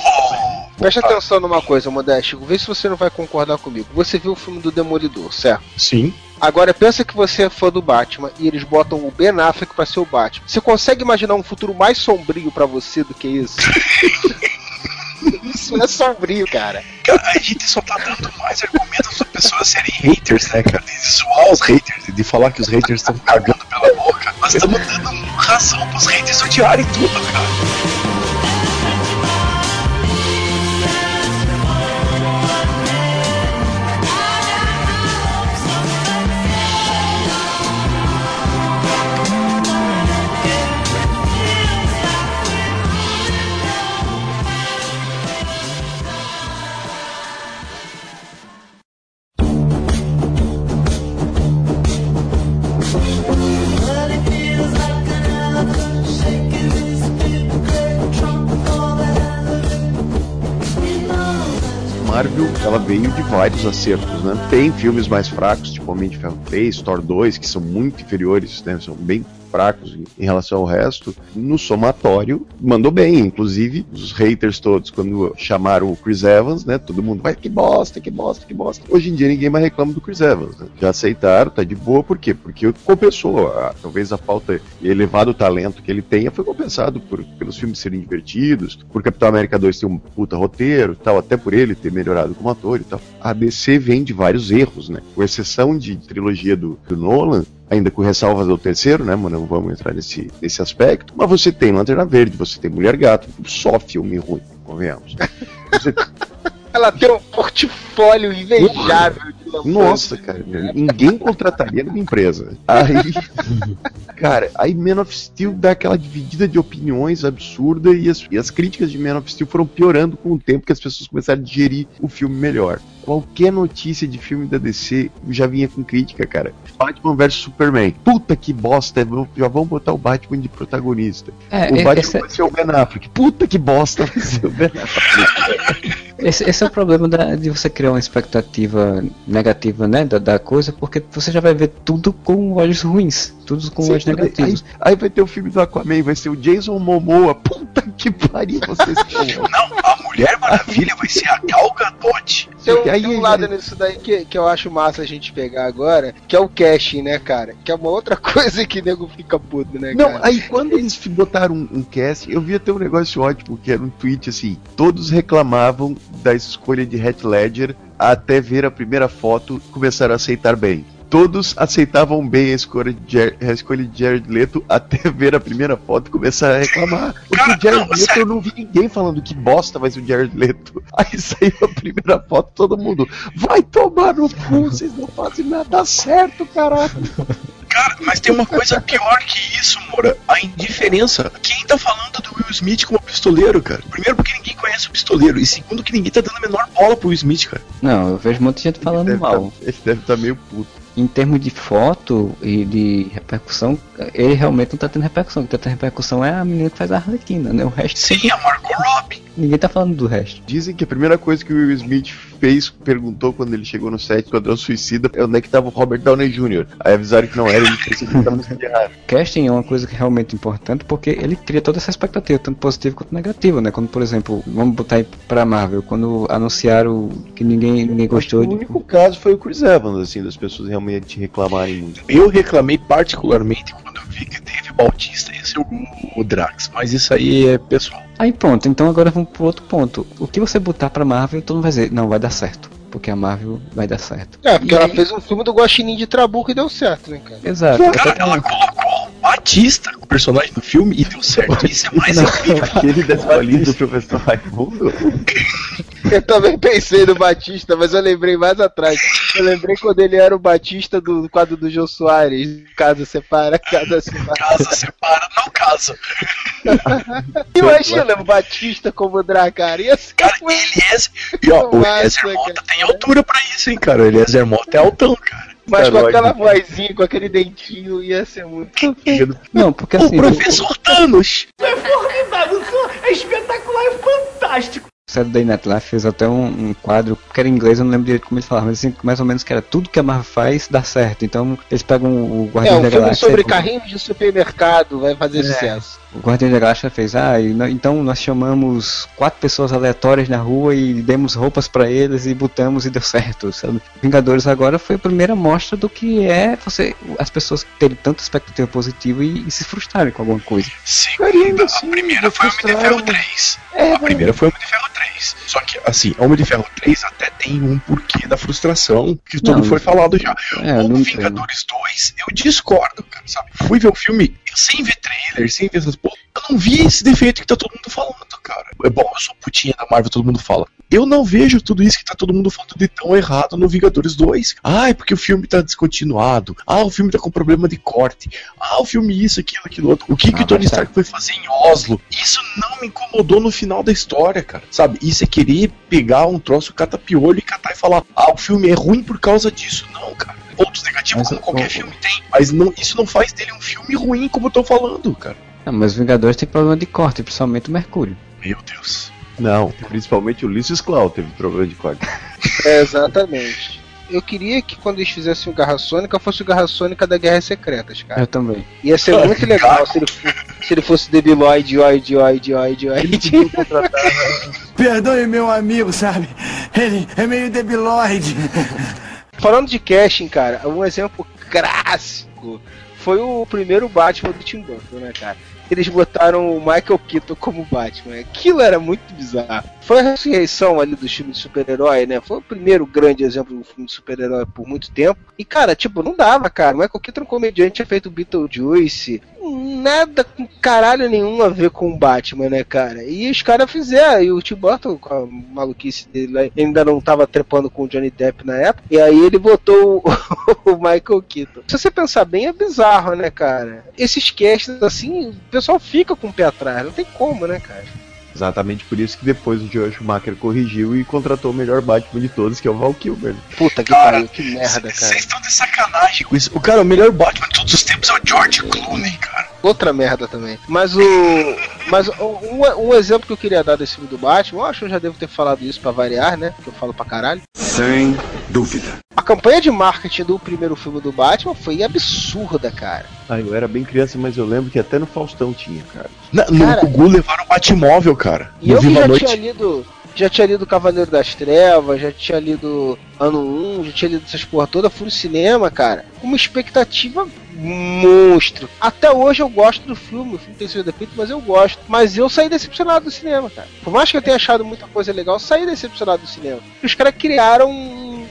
C: Preste atenção numa coisa, Modesto. Vê se você não vai concordar comigo. Você viu o filme do Demolidor, certo?
F: Sim.
C: Agora pensa que você é fã do Batman e eles botam o Ben Affleck pra ser o Batman. Você consegue imaginar um futuro mais sombrio pra você do que isso? <laughs> isso é sombrio, cara.
F: Cara, a gente só tá dando mais argumentos para pessoas serem haters, né, cara? De zoar os haters, de falar que os haters estão cagando pela boca. Nós estamos dando razão pros haters odiarem tudo, cara.
E: Veio de vários acertos, né? Tem filmes mais fracos, tipo Homem de Ferro 3, Thor 2, que são muito inferiores, né? São bem fracos em- relação ao resto. No somatório, mandou bem. Inclusive, os haters todos, quando chamaram o Chris Evans, né? Todo mundo vai, que bosta, que bosta, que bosta. Hoje em dia ninguém mais reclama do Chris Evans, né? Já aceitaram, tá de boa, por quê? Porque compensou. A- talvez a falta elevado talento que ele tenha foi compensado por, pelos filmes serem divertidos, por Capitão América 2 ter um puta roteiro tal, até por ele ter melhorado como ator e tal. A DC vem de vários erros, né? Com exceção de trilogia do, do Nolan, ainda com ressalvas do terceiro, né, mano? Não vamos entrar nesse, nesse aspecto. Mas você tem Lanterna Verde, você tem Mulher Gato, só filme ruim, convenhamos. <laughs> Você-
C: Ela tem um portfólio invejável de.
E: Nossa, cara, ninguém contrataria numa empresa. Aí, <laughs> cara, aí Man of Steel dá aquela dividida de opiniões absurda e as, e as críticas de Man of Steel foram piorando com o tempo que as pessoas começaram a digerir o filme melhor. Qualquer notícia de filme da DC já vinha com crítica, cara. Batman vs Superman. Puta que bosta, já vão botar o Batman de protagonista.
B: É,
E: o
B: é,
E: Batman
B: esse é-
E: vai ser o Ben Affleck. Puta que bosta vai ser o Ben Affleck. <laughs>
B: Esse, esse é o problema da- de você criar uma expectativa negativa, né, da, da coisa, porque você já vai ver tudo com olhos ruins, tudo com
E: Sim,
B: olhos
E: aí,
B: negativos.
E: aí vai ter o filme do Aquaman, vai ser o Jason Momoa. Puta que pariu, vocês. <laughs>
F: Não, a Mulher Maravilha vai ser a Gal Gadot.
E: Porque aí-
C: tem um lado nisso daí que, que eu acho massa a gente pegar agora, que é o casting, né, cara? Que é uma outra <laughs> coisa que nego fica puto, né,
E: Não,
C: cara?
E: aí quando eles botaram um, um cast, eu vi até um negócio ótimo, que era um tweet assim, todos reclamavam da escolha de Heath Ledger até ver a primeira foto começaram a aceitar bem. Todos aceitavam bem a escolha de, Jar- a escolha de Jared Leto <laughs> até ver a primeira foto e começar a reclamar. Porque o Jared
F: não,
E: Leto
F: sério.
E: eu não vi ninguém falando que bosta vai ser o Jared Leto. <laughs> Aí saiu a primeira foto, todo mundo vai tomar no cu, vocês não fazem nada certo, caralho.
F: Cara, mas tem uma coisa pior que isso, Moura. A indiferença. Quem tá falando do Will Smith como pistoleiro, cara? Primeiro porque ninguém conhece o pistoleiro. E segundo que ninguém tá dando a menor bola pro Will Smith, cara.
B: Não, eu vejo muita gente falando
E: Ele deve
B: mal.
E: tá- ele deve estar meio puto.
B: Em termos de foto e de repercussão, ele realmente não tá tendo repercussão. O que tá tendo repercussão é a menina que faz a Arlequina, né? O resto
F: Sim, a Margot Robbie.
B: Ninguém tá falando do resto.
E: Dizem que a primeira coisa que o Will Smith fez, perguntou quando ele chegou no set, quando eu suicida, é onde é que tava o Robert Downey Jr. Aí avisaram que não era, ele pensou que tava errado.
B: Casting é uma coisa que é realmente importante porque ele cria toda essa expectativa, tanto positiva quanto negativa, né? Quando, por exemplo, vamos botar aí pra Marvel, quando anunciaram que ninguém, ninguém gostou
E: O
B: de.
E: único caso foi o Chris Evans, assim, das pessoas realmente reclamarem muito.
F: Eu reclamei particularmente eu vi que Dave Bautista ia ser o, o Drax, mas isso aí é pessoal.
B: Aí pronto, então agora vamos pro outro ponto. O que você botar pra Marvel, todo mundo vai dizer, não, vai dar certo. Porque a Marvel vai dar certo.
C: É, porque
B: E
C: ela
B: aí-
C: fez um filme do Guaxinim de Trabuco e deu certo, né, cara?
B: Exato.
F: Cara, ela colocou Batista, o personagem do filme, e deu certo. Isso é mais incrível.
E: Aquele da escolinha do professor Raimundo.
C: Eu também pensei no Batista, mas eu lembrei mais atrás. Eu lembrei quando ele era o Batista do quadro do Jô Soares. Casa separa, casa separa.
F: Casa separa, não casa. <laughs>
C: Imagina o Batista como Dracar. Ia ser
F: Cara, Eliezer. E ó, o Eliezer. Mota tem altura pra isso, hein, cara. O Eliezer Mota é altão, cara.
C: Mas com aquela vozinha, com aquele dentinho, ia ser muito.
B: Não, porque
F: O
B: assim.
F: professor Thanos.
G: É espetacular, é fantástico.
B: O Saturday Night Live fez até um, um quadro que era em inglês, eu não lembro direito como ele falava, mas assim, mais ou menos que era tudo que a Marvel faz dá certo. Então eles pegam o
C: É,
B: Guardião
C: um
B: da
C: filme
B: Galáxia.
C: sobre
B: e-
C: carrinhos de supermercado vai fazer
B: É.
C: sucesso.
B: O Guardião da Galáxia fez, ah, então nós chamamos quatro pessoas aleatórias na rua e demos roupas pra eles e botamos e deu certo, sabe? Vingadores agora foi a primeira mostra do que é você as pessoas terem tanta expectativa positiva e, e se frustrarem com alguma coisa.
F: Segunda, a primeira foi Homem de Ferro 3. A primeira foi Homem de Ferro 3. Só que, assim, Homem de Ferro 3 até tem um porquê da frustração, que tudo
B: Não,
F: foi falado já.
B: É,
F: o Vingadores 2, eu discordo, cara, sabe? Fui ver o filme sem ver trailer, sem ver essas porra. Eu não vi esse defeito que tá todo mundo falando, cara. É bom, eu sou putinha da Marvel, todo mundo fala. Eu não vejo tudo isso que tá todo mundo falando de tão errado no Vingadores 2. Ah, é porque o filme tá descontinuado. Ah, o filme tá com problema de corte. Ah, o filme isso, aquilo, aquilo outro. O que, que
B: Ah,
F: o Tony. Stark foi fazer em Oslo? Isso não me incomodou no final da história, cara. Sabe? Isso é querer pegar um troço catapiolho e catar e falar, ah, o filme é ruim por causa disso. Não, cara. Negativos
B: Mas
F: como qualquer
B: o-
F: filme tem. Mas não, isso não faz dele um filme ruim, como eu tô falando, cara.
B: Ah, mas os Vingadores tem problema de corte, principalmente o Mercúrio.
F: Meu Deus.
E: Não, principalmente o Ulisses Clau teve problema de corte. <laughs>
C: É, exatamente. Eu queria que quando eles fizessem o Garra Sônica fosse o Garra Sônica da Guerras Secretas, cara.
B: Eu também.
C: Ia ser <laughs> muito legal se ele, se ele fosse debiloide, oide, oide, oide, oide.
J: Perdoe meu amigo, sabe? Ele é meio debilóide.
C: Falando de casting, cara, um exemplo clássico foi o primeiro Batman do Tim Burton, né, cara? Eles botaram o Michael Keaton como Batman. Aquilo era muito bizarro. Foi a ressurreição ali do filme de super-herói, né? Foi o primeiro grande exemplo do filme de super-herói por muito tempo. E, cara, tipo, não dava, cara. O Michael Keaton, comediante, tinha feito Beetlejuice. Nada com caralho nenhum a ver com o Batman, né, cara? E os caras fizeram. E o Tim Burton, com a maluquice dele lá, ainda não tava trepando com o Johnny Depp na época. E aí ele botou o, <laughs> o Michael Keaton. Se você pensar bem, é bizarro, né, cara? Esses casts, assim, pessoal fica com o pé atrás. Não tem como, né, cara?
E: Exatamente por isso que depois o Joel Schumacher corrigiu e contratou o melhor Batman de todos, que é o Val Kilmer.
C: Puta que
F: Cara,
C: pariu, que merda, cara.
F: Vocês estão de sacanagem com isso. O cara, o melhor Batman de todos os tempos é o George Clooney, cara.
C: Outra merda também. Mas o. Mas um, um exemplo que eu queria dar desse filme do Batman, eu acho que eu já devo ter falado isso pra variar, né? Porque eu falo pra caralho.
J: Sem dúvida.
C: A campanha de marketing do primeiro filme do Batman foi absurda, cara.
E: Ah, eu era bem criança, mas eu lembro que até no Faustão tinha, cara.
F: Na, no
C: Cara-
F: Gugu levaram o Batmóvel, cara.
C: E eu que já
F: Noite.
C: tinha lido. Já tinha lido Cavaleiro das Trevas, já tinha lido Ano 1, já tinha lido essas porra toda, fui no cinema, cara, uma expectativa monstro. Até hoje eu gosto do filme, o filme tem seu defeito, mas eu gosto. Mas eu saí decepcionado do cinema, cara. Por mais que eu tenha achado muita coisa legal, eu saí decepcionado do cinema. Os caras criaram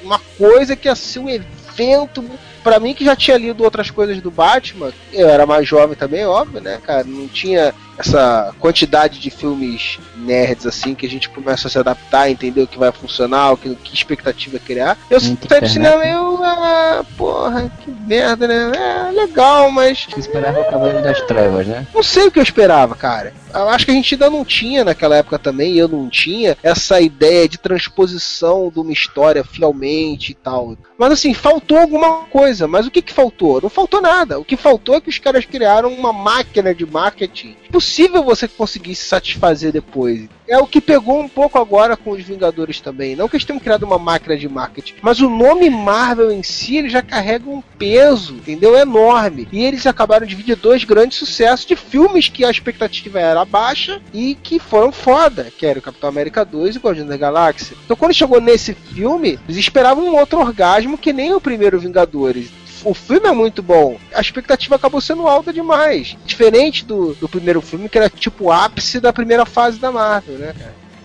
C: uma coisa que ia ser um evento. Pra mim, que já tinha lido outras coisas do Batman, eu era mais jovem também, óbvio, né, cara? Não tinha essa quantidade de filmes nerds assim que a gente começa a se adaptar, entender o que vai funcionar, o que, que expectativa criar. Eu
B: Muita
C: saí do cinema eu, ah, porra, que merda, né? É legal, mas
B: Você esperava o Cavaleiro das Trevas, né?
C: não sei o que eu esperava, cara. Eu acho que a gente ainda não tinha naquela época também, eu não tinha, essa ideia de transposição de uma história fielmente e tal. Mas assim, faltou alguma coisa. Mas o que que faltou? Não faltou nada. O que faltou é que os caras criaram uma máquina de marketing impossível você conseguir se satisfazer depois. É o que pegou um pouco agora com os Vingadores também. Não que eles tenham criado uma máquina de marketing, mas o nome Marvel em si ele já carrega um peso, entendeu? Enorme. E eles acabaram de dois grandes sucessos de filmes que a expectativa era baixa e que foram foda, que era o Capitão América 2 e Guardiões da Galáxia. Então quando chegou nesse filme, eles esperavam um outro orgasmo que nem o primeiro Vingadores o filme é muito bom. A expectativa acabou sendo alta demais. Diferente do, do primeiro filme, que era tipo o ápice da primeira fase da Marvel, né?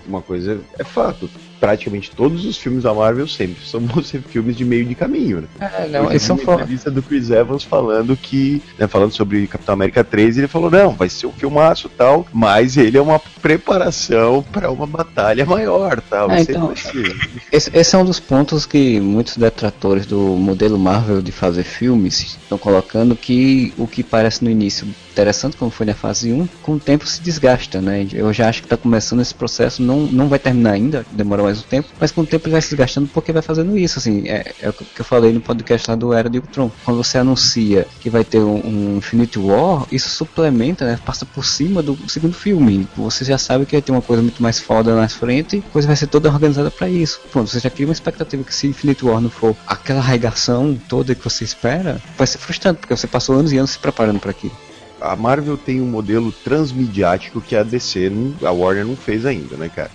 E: Uma coisa é fato praticamente todos os filmes da Marvel sempre são <laughs> filmes de meio de caminho, né?
B: É, não,
E: Hoje,
B: são
E: uma entrevista do Chris Evans falando que, né, falando sobre Capitão América 3, ele falou, não, vai ser um filmaço tal, mas ele é uma preparação para uma batalha maior, tal.
B: É, então, esse, esse, é um dos pontos que muitos detratores do modelo Marvel de fazer filmes estão colocando que o que parece no início interessante, como foi na fase 1, com o tempo se desgasta, né? Eu já acho que está começando esse processo, não, não vai terminar ainda, demora mais um tempo, mas com o tempo ele vai se desgastando porque vai fazendo isso, assim, é, é o que eu falei no podcast lá do Era de Ultron. Quando você anuncia que vai ter um, um Infinite War, isso suplementa, né? Passa por cima do segundo filme. Você já sabe que vai ter uma coisa muito mais foda na frente, a coisa vai ser toda organizada para isso. Pronto, você já cria uma expectativa que se Infinite War não for aquela arregação toda que você espera, vai ser frustrante, porque você passou anos e anos se preparando para aquilo
E: a Marvel tem um modelo transmediático que a DC, a Warner não fez ainda, né, cara?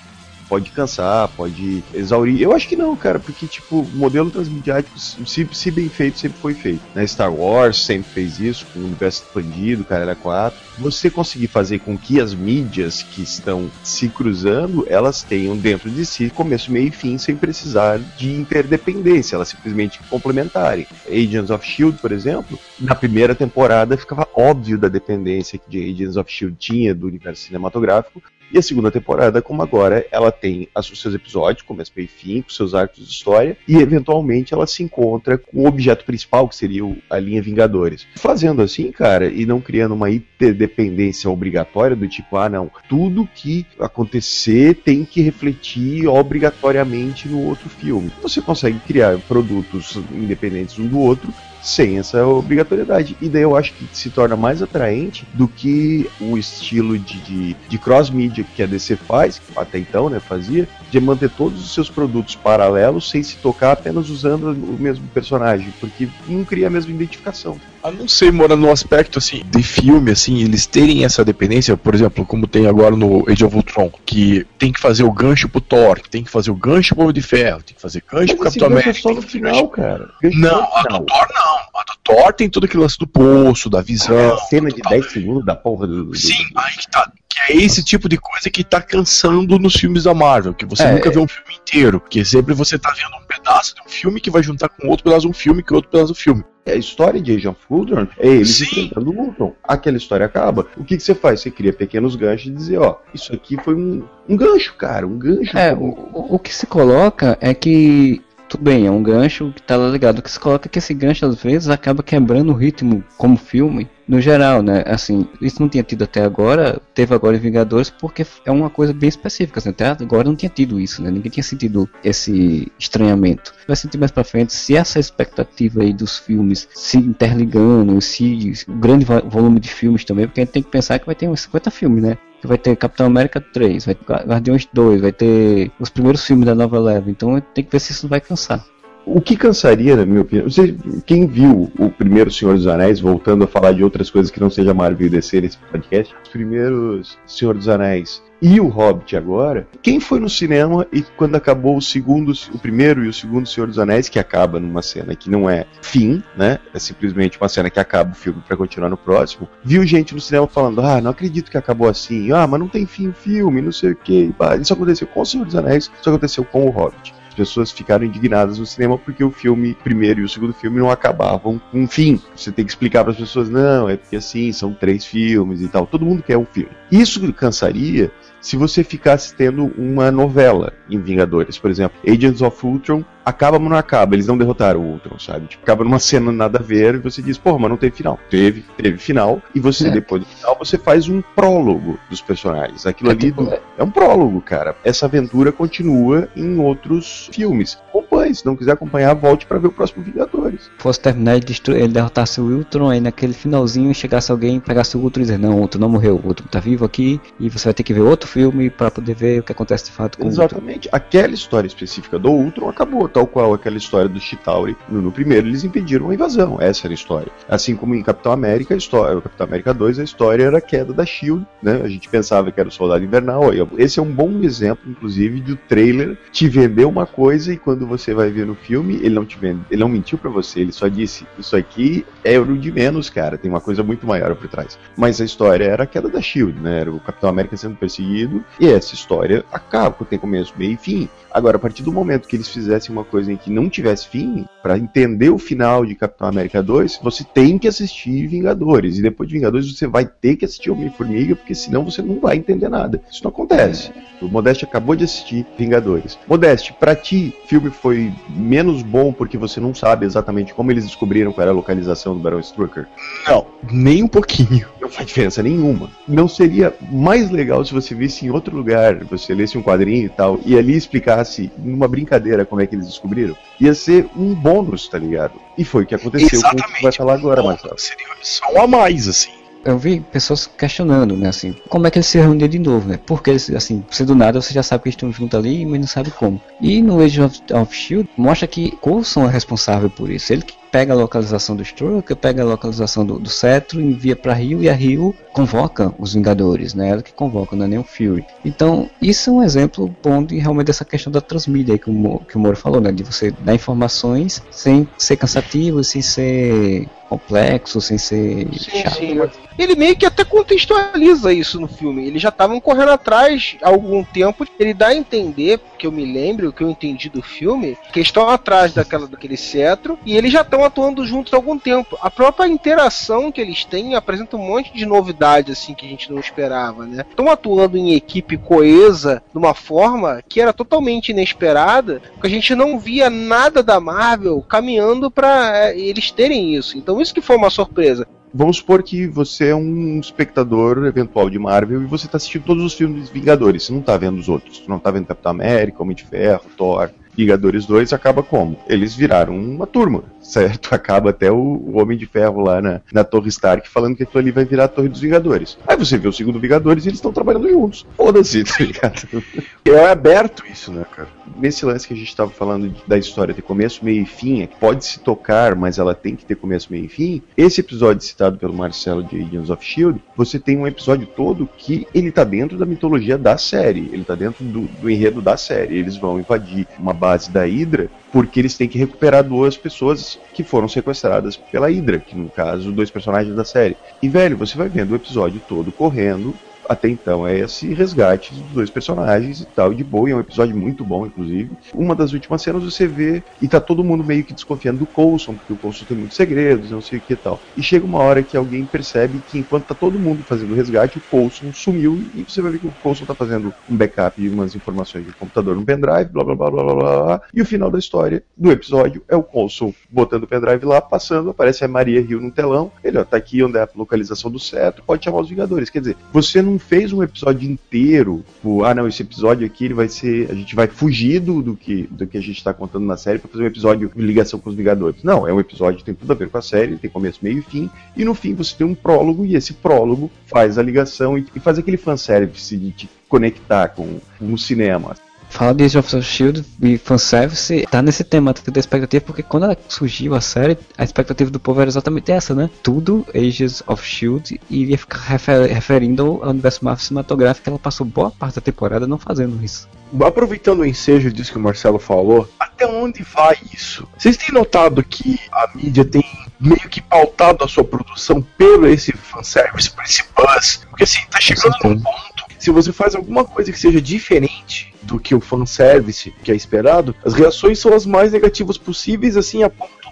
E: Pode cansar, pode exaurir. Eu acho que não, cara, porque, tipo, o modelo transmediático, se, se bem feito, sempre foi feito. Né? Star Wars sempre fez isso, com o universo expandido, cara, era 4. Você conseguir fazer com que as mídias que estão se cruzando, elas tenham dentro de si começo, meio e fim, sem precisar de interdependência, elas simplesmente complementarem. Agents of Shield, por exemplo, na primeira temporada ficava óbvio da dependência que Agents of Shield tinha do universo cinematográfico, e a segunda temporada, como agora, ela tem os seus episódios, começo, meio e fim, com seus arcos de história, e eventualmente ela se encontra com o objeto principal, que seria a linha Vingadores. Fazendo assim, cara, e não criando uma interdependência obrigatória do tipo, ah, não, tudo que acontecer tem que refletir obrigatoriamente no outro filme. Você consegue criar produtos independentes um do outro sem essa obrigatoriedade. E daí eu acho que se torna mais atraente do que o estilo de, de, de cross-mídia que a DC faz, até então, né, fazia, de manter todos os seus produtos paralelos sem se tocar apenas usando o mesmo personagem, porque não cria a mesma identificação.
F: A não ser, mora no aspecto assim de filme, assim, eles terem essa dependência, por exemplo, como tem agora no Age of Ultron, que tem que fazer o gancho pro Thor, que tem que fazer o gancho pro Homem de Ferro, tem que fazer gancho pro Capitão América.
E: É só no final, cara.
F: não, a do Thor não. A do Thor tem todo aquele lance do poço, da visão.
E: A cena de 10 segundos da porra do. do
F: Sim, aí que tá. Que é esse tipo de coisa que tá cansando nos filmes da Marvel, que você é, nunca é... vê um filme inteiro, porque sempre você tá vendo um pedaço de um filme que vai juntar com outro pedaço de um filme, que outro pedaço do filme.
E: A história de Age of Ultron é eles enfrentando o Ultron. Aquela história acaba. O que, que, você faz? Você cria pequenos ganchos e dizer, ó, isso aqui foi um, um gancho, cara, um gancho.
B: É, o, o que se coloca é que tudo bem, é um gancho que tá ligado. O que se coloca que esse gancho às vezes acaba quebrando o ritmo como filme no geral, né? Assim, isso não tinha tido até agora, teve agora em Vingadores porque é uma coisa bem específica, assim, até agora não tinha tido isso, né? Ninguém tinha sentido esse estranhamento. Vai sentir mais para frente se essa expectativa aí dos filmes se interligando, se grande volume de filmes também, porque a gente tem que pensar que vai ter uns 50 filmes, né? Que vai ter Capitão América 3, vai ter Guardiões 2, vai ter os primeiros filmes da nova leva. Então tem que ver se isso vai cansar.
E: O que cansaria, na minha opinião, você, quem viu o primeiro Senhor dos Anéis, voltando a falar de outras coisas que não seja Marvel e DC nesse podcast, os primeiros Senhor dos Anéis e o Hobbit agora, quem foi no cinema e quando acabou o segundo, o primeiro e o segundo Senhor dos Anéis, que acaba numa cena que não é fim, né? É simplesmente uma cena que acaba o filme para continuar no próximo, viu gente no cinema falando: "Ah, não acredito que acabou assim. Ah, mas não tem fim o filme, não sei o quê". Isso aconteceu com o Senhor dos Anéis, isso aconteceu com o Hobbit pessoas ficaram indignadas no cinema porque o filme primeiro e o segundo filme não acabavam com um fim. Você tem que explicar para as pessoas, não, é porque assim, são três filmes e tal. Todo mundo quer um filme. Isso cansaria se você ficasse tendo uma novela em Vingadores, por exemplo, Agents of Ultron acaba, mas não acaba, eles não derrotaram o Ultron, sabe? Tipo, acaba numa cena nada a ver e você diz, pô, mas não teve final. Teve, teve final, e você, é. depois do final, você faz um prólogo dos personagens. Aquilo é ali tipo, do, é um prólogo, cara. Essa aventura continua em outros filmes. Acompanhe, se não quiser acompanhar, volte para ver o próximo Vingadores. Vingadores.
B: Fosse terminar ele, destru... ele derrotasse o Ultron, aí naquele finalzinho chegasse alguém, pegasse o Ultron e dizer, não, o Ultron não morreu, o Ultron tá vivo aqui, e você vai ter que ver outro filme para poder ver o que acontece de fato com o Ultron.
E: Exatamente. Aquela história específica do Ultron acabou, tal qual aquela história do Chitauri. No, no primeiro, eles impediram a invasão. Essa era a história. Assim como em Capitão América, a história, o Capitão América 2, a história era a queda da Shield, né? A gente pensava que era o Soldado Invernal. Esse é um bom exemplo, inclusive, do trailer te vender uma coisa e quando você vai ver no filme, ele não te vende, ele não mentiu para você, ele só disse: Isso aqui é o de menos, cara. Tem uma coisa muito maior por trás. Mas a história era a queda da Shield, né? Era o Capitão América sendo perseguido e essa história acaba, tem começo, meio e fim. Agora, a partir do momento que eles fizessem uma coisa em que não tivesse fim, para entender o final de Capitão América 2, você tem que assistir Vingadores. E depois de Vingadores você vai ter que assistir Homem-Formiga, porque senão você não vai entender nada. Isso não acontece. O Modeste acabou de assistir Vingadores. Modeste, para ti, filme foi menos bom porque você não sabe exatamente como eles descobriram qual era a localização do Barão Strucker?
F: Não, nem um pouquinho.
E: Não faz diferença nenhuma. Não seria mais legal se você visse em outro lugar, você lesse um quadrinho e tal, e ali explicasse numa brincadeira como é que eles descobriram? Ia ser um bônus, tá ligado? E foi o que aconteceu
F: Exatamente.
E: com o que vai falar agora, Marcelo.
F: Seria só um a mais, assim.
B: Eu vi pessoas questionando, né, assim, como é que eles se reuniram de novo, né? Porque eles, assim, se do nada você já sabe que estão juntos ali, mas não sabe como. E no Age of, of Shield mostra que Coulson é responsável por isso. Ele que pega a localização do Strucker, pega a localização do, do cetro, envia para Rio e a Rio convoca os Vingadores, né? Ela que convoca, não é nem o Fury. Então, isso é um exemplo bom de realmente dessa questão da transmídia que o, que o Moro falou, né? De você dar informações sem ser cansativo, sem ser complexo, sem ser
C: Sim,
B: chato.
C: sim. Ele meio que até contextualiza isso no filme. Eles já estavam correndo atrás há algum tempo. Ele dá a entender, que eu me lembro, o que eu entendi do filme, que eles estão atrás daquela, daquele cetro e eles já estão atuando juntos há algum tempo. A própria interação que eles têm apresenta um monte de novidades assim que a gente não esperava, né? Estão atuando em equipe coesa de uma forma que era totalmente inesperada, porque a gente não via nada da Marvel caminhando para eles terem isso. Então isso que foi uma surpresa.
E: Vamos supor que você é um espectador eventual de Marvel e você tá assistindo todos os filmes dos Vingadores, você não tá vendo os outros, você não tá vendo Capitão América, Homem de Ferro, Thor. Vingadores 2 acaba como? Eles viraram uma turma, certo? <laughs> Acaba até o, o Homem de Ferro lá na, na Torre Stark falando que aquilo ali vai virar a Torre dos Vingadores. Aí você vê o segundo Vingadores e eles estão trabalhando juntos. Foda-se, <laughs> tá ligado?
F: É aberto isso, né, cara?
E: Nesse lance que a gente estava falando de- da história ter começo, meio e fim, é que pode se tocar, mas ela tem que ter começo, meio e fim. Esse episódio citado pelo Marcelo de Agents of Shield, você tem um episódio todo que ele tá dentro da mitologia da série, ele tá dentro do, do enredo da série. Eles vão invadir uma base da Hydra porque eles têm que recuperar duas pessoas que foram sequestradas pela Hydra, que no caso, dois personagens da série. E velho, você vai vendo o episódio todo correndo, até então é esse resgate dos dois personagens e tal, de boa, é um episódio muito bom, inclusive. Uma das últimas cenas você vê e tá todo mundo meio que desconfiando do Coulson, porque o Coulson tem muitos segredos, não sei o que e tal. E chega uma hora que alguém percebe que enquanto tá todo mundo fazendo o resgate, o Coulson sumiu e você vai ver que o Coulson tá fazendo um backup de umas informações de computador no pendrive, blá blá blá blá blá blá. E o final da história do episódio é o Coulson botando o pendrive lá, passando, aparece a Maria Hill no telão, ele ó, tá aqui onde é a localização do cetro, pode chamar os Vingadores. Quer dizer, você não fez um episódio inteiro, tipo, ah não, esse episódio aqui ele vai ser, a gente vai fugir do, do que do que a gente tá contando na série pra fazer um episódio de ligação com os Vingadores. Não, é um episódio que tem tudo a ver com a série, tem começo, meio e fim, e no fim você tem um prólogo e esse prólogo faz a ligação e, e faz aquele fanservice de te conectar com, com o cinema.
B: Fala de Age of Shield e fanservice tá nesse tema da expectativa, porque quando ela surgiu a série, a expectativa do povo era exatamente essa, né? Tudo Ages of Shield iria ficar refer- referindo ao universo Marvel cinematográfico, que ela passou boa parte da temporada não fazendo isso.
F: Aproveitando o ensejo disso que o Marcelo falou, até onde vai isso? Vocês têm notado que a mídia tem meio que pautado a sua produção pelo esse fanservice, por esse buzz? Porque assim, tá chegando num ponto, se você faz alguma coisa que seja diferente do que o fanservice que é esperado, as reações são as mais negativas possíveis, assim, a ponto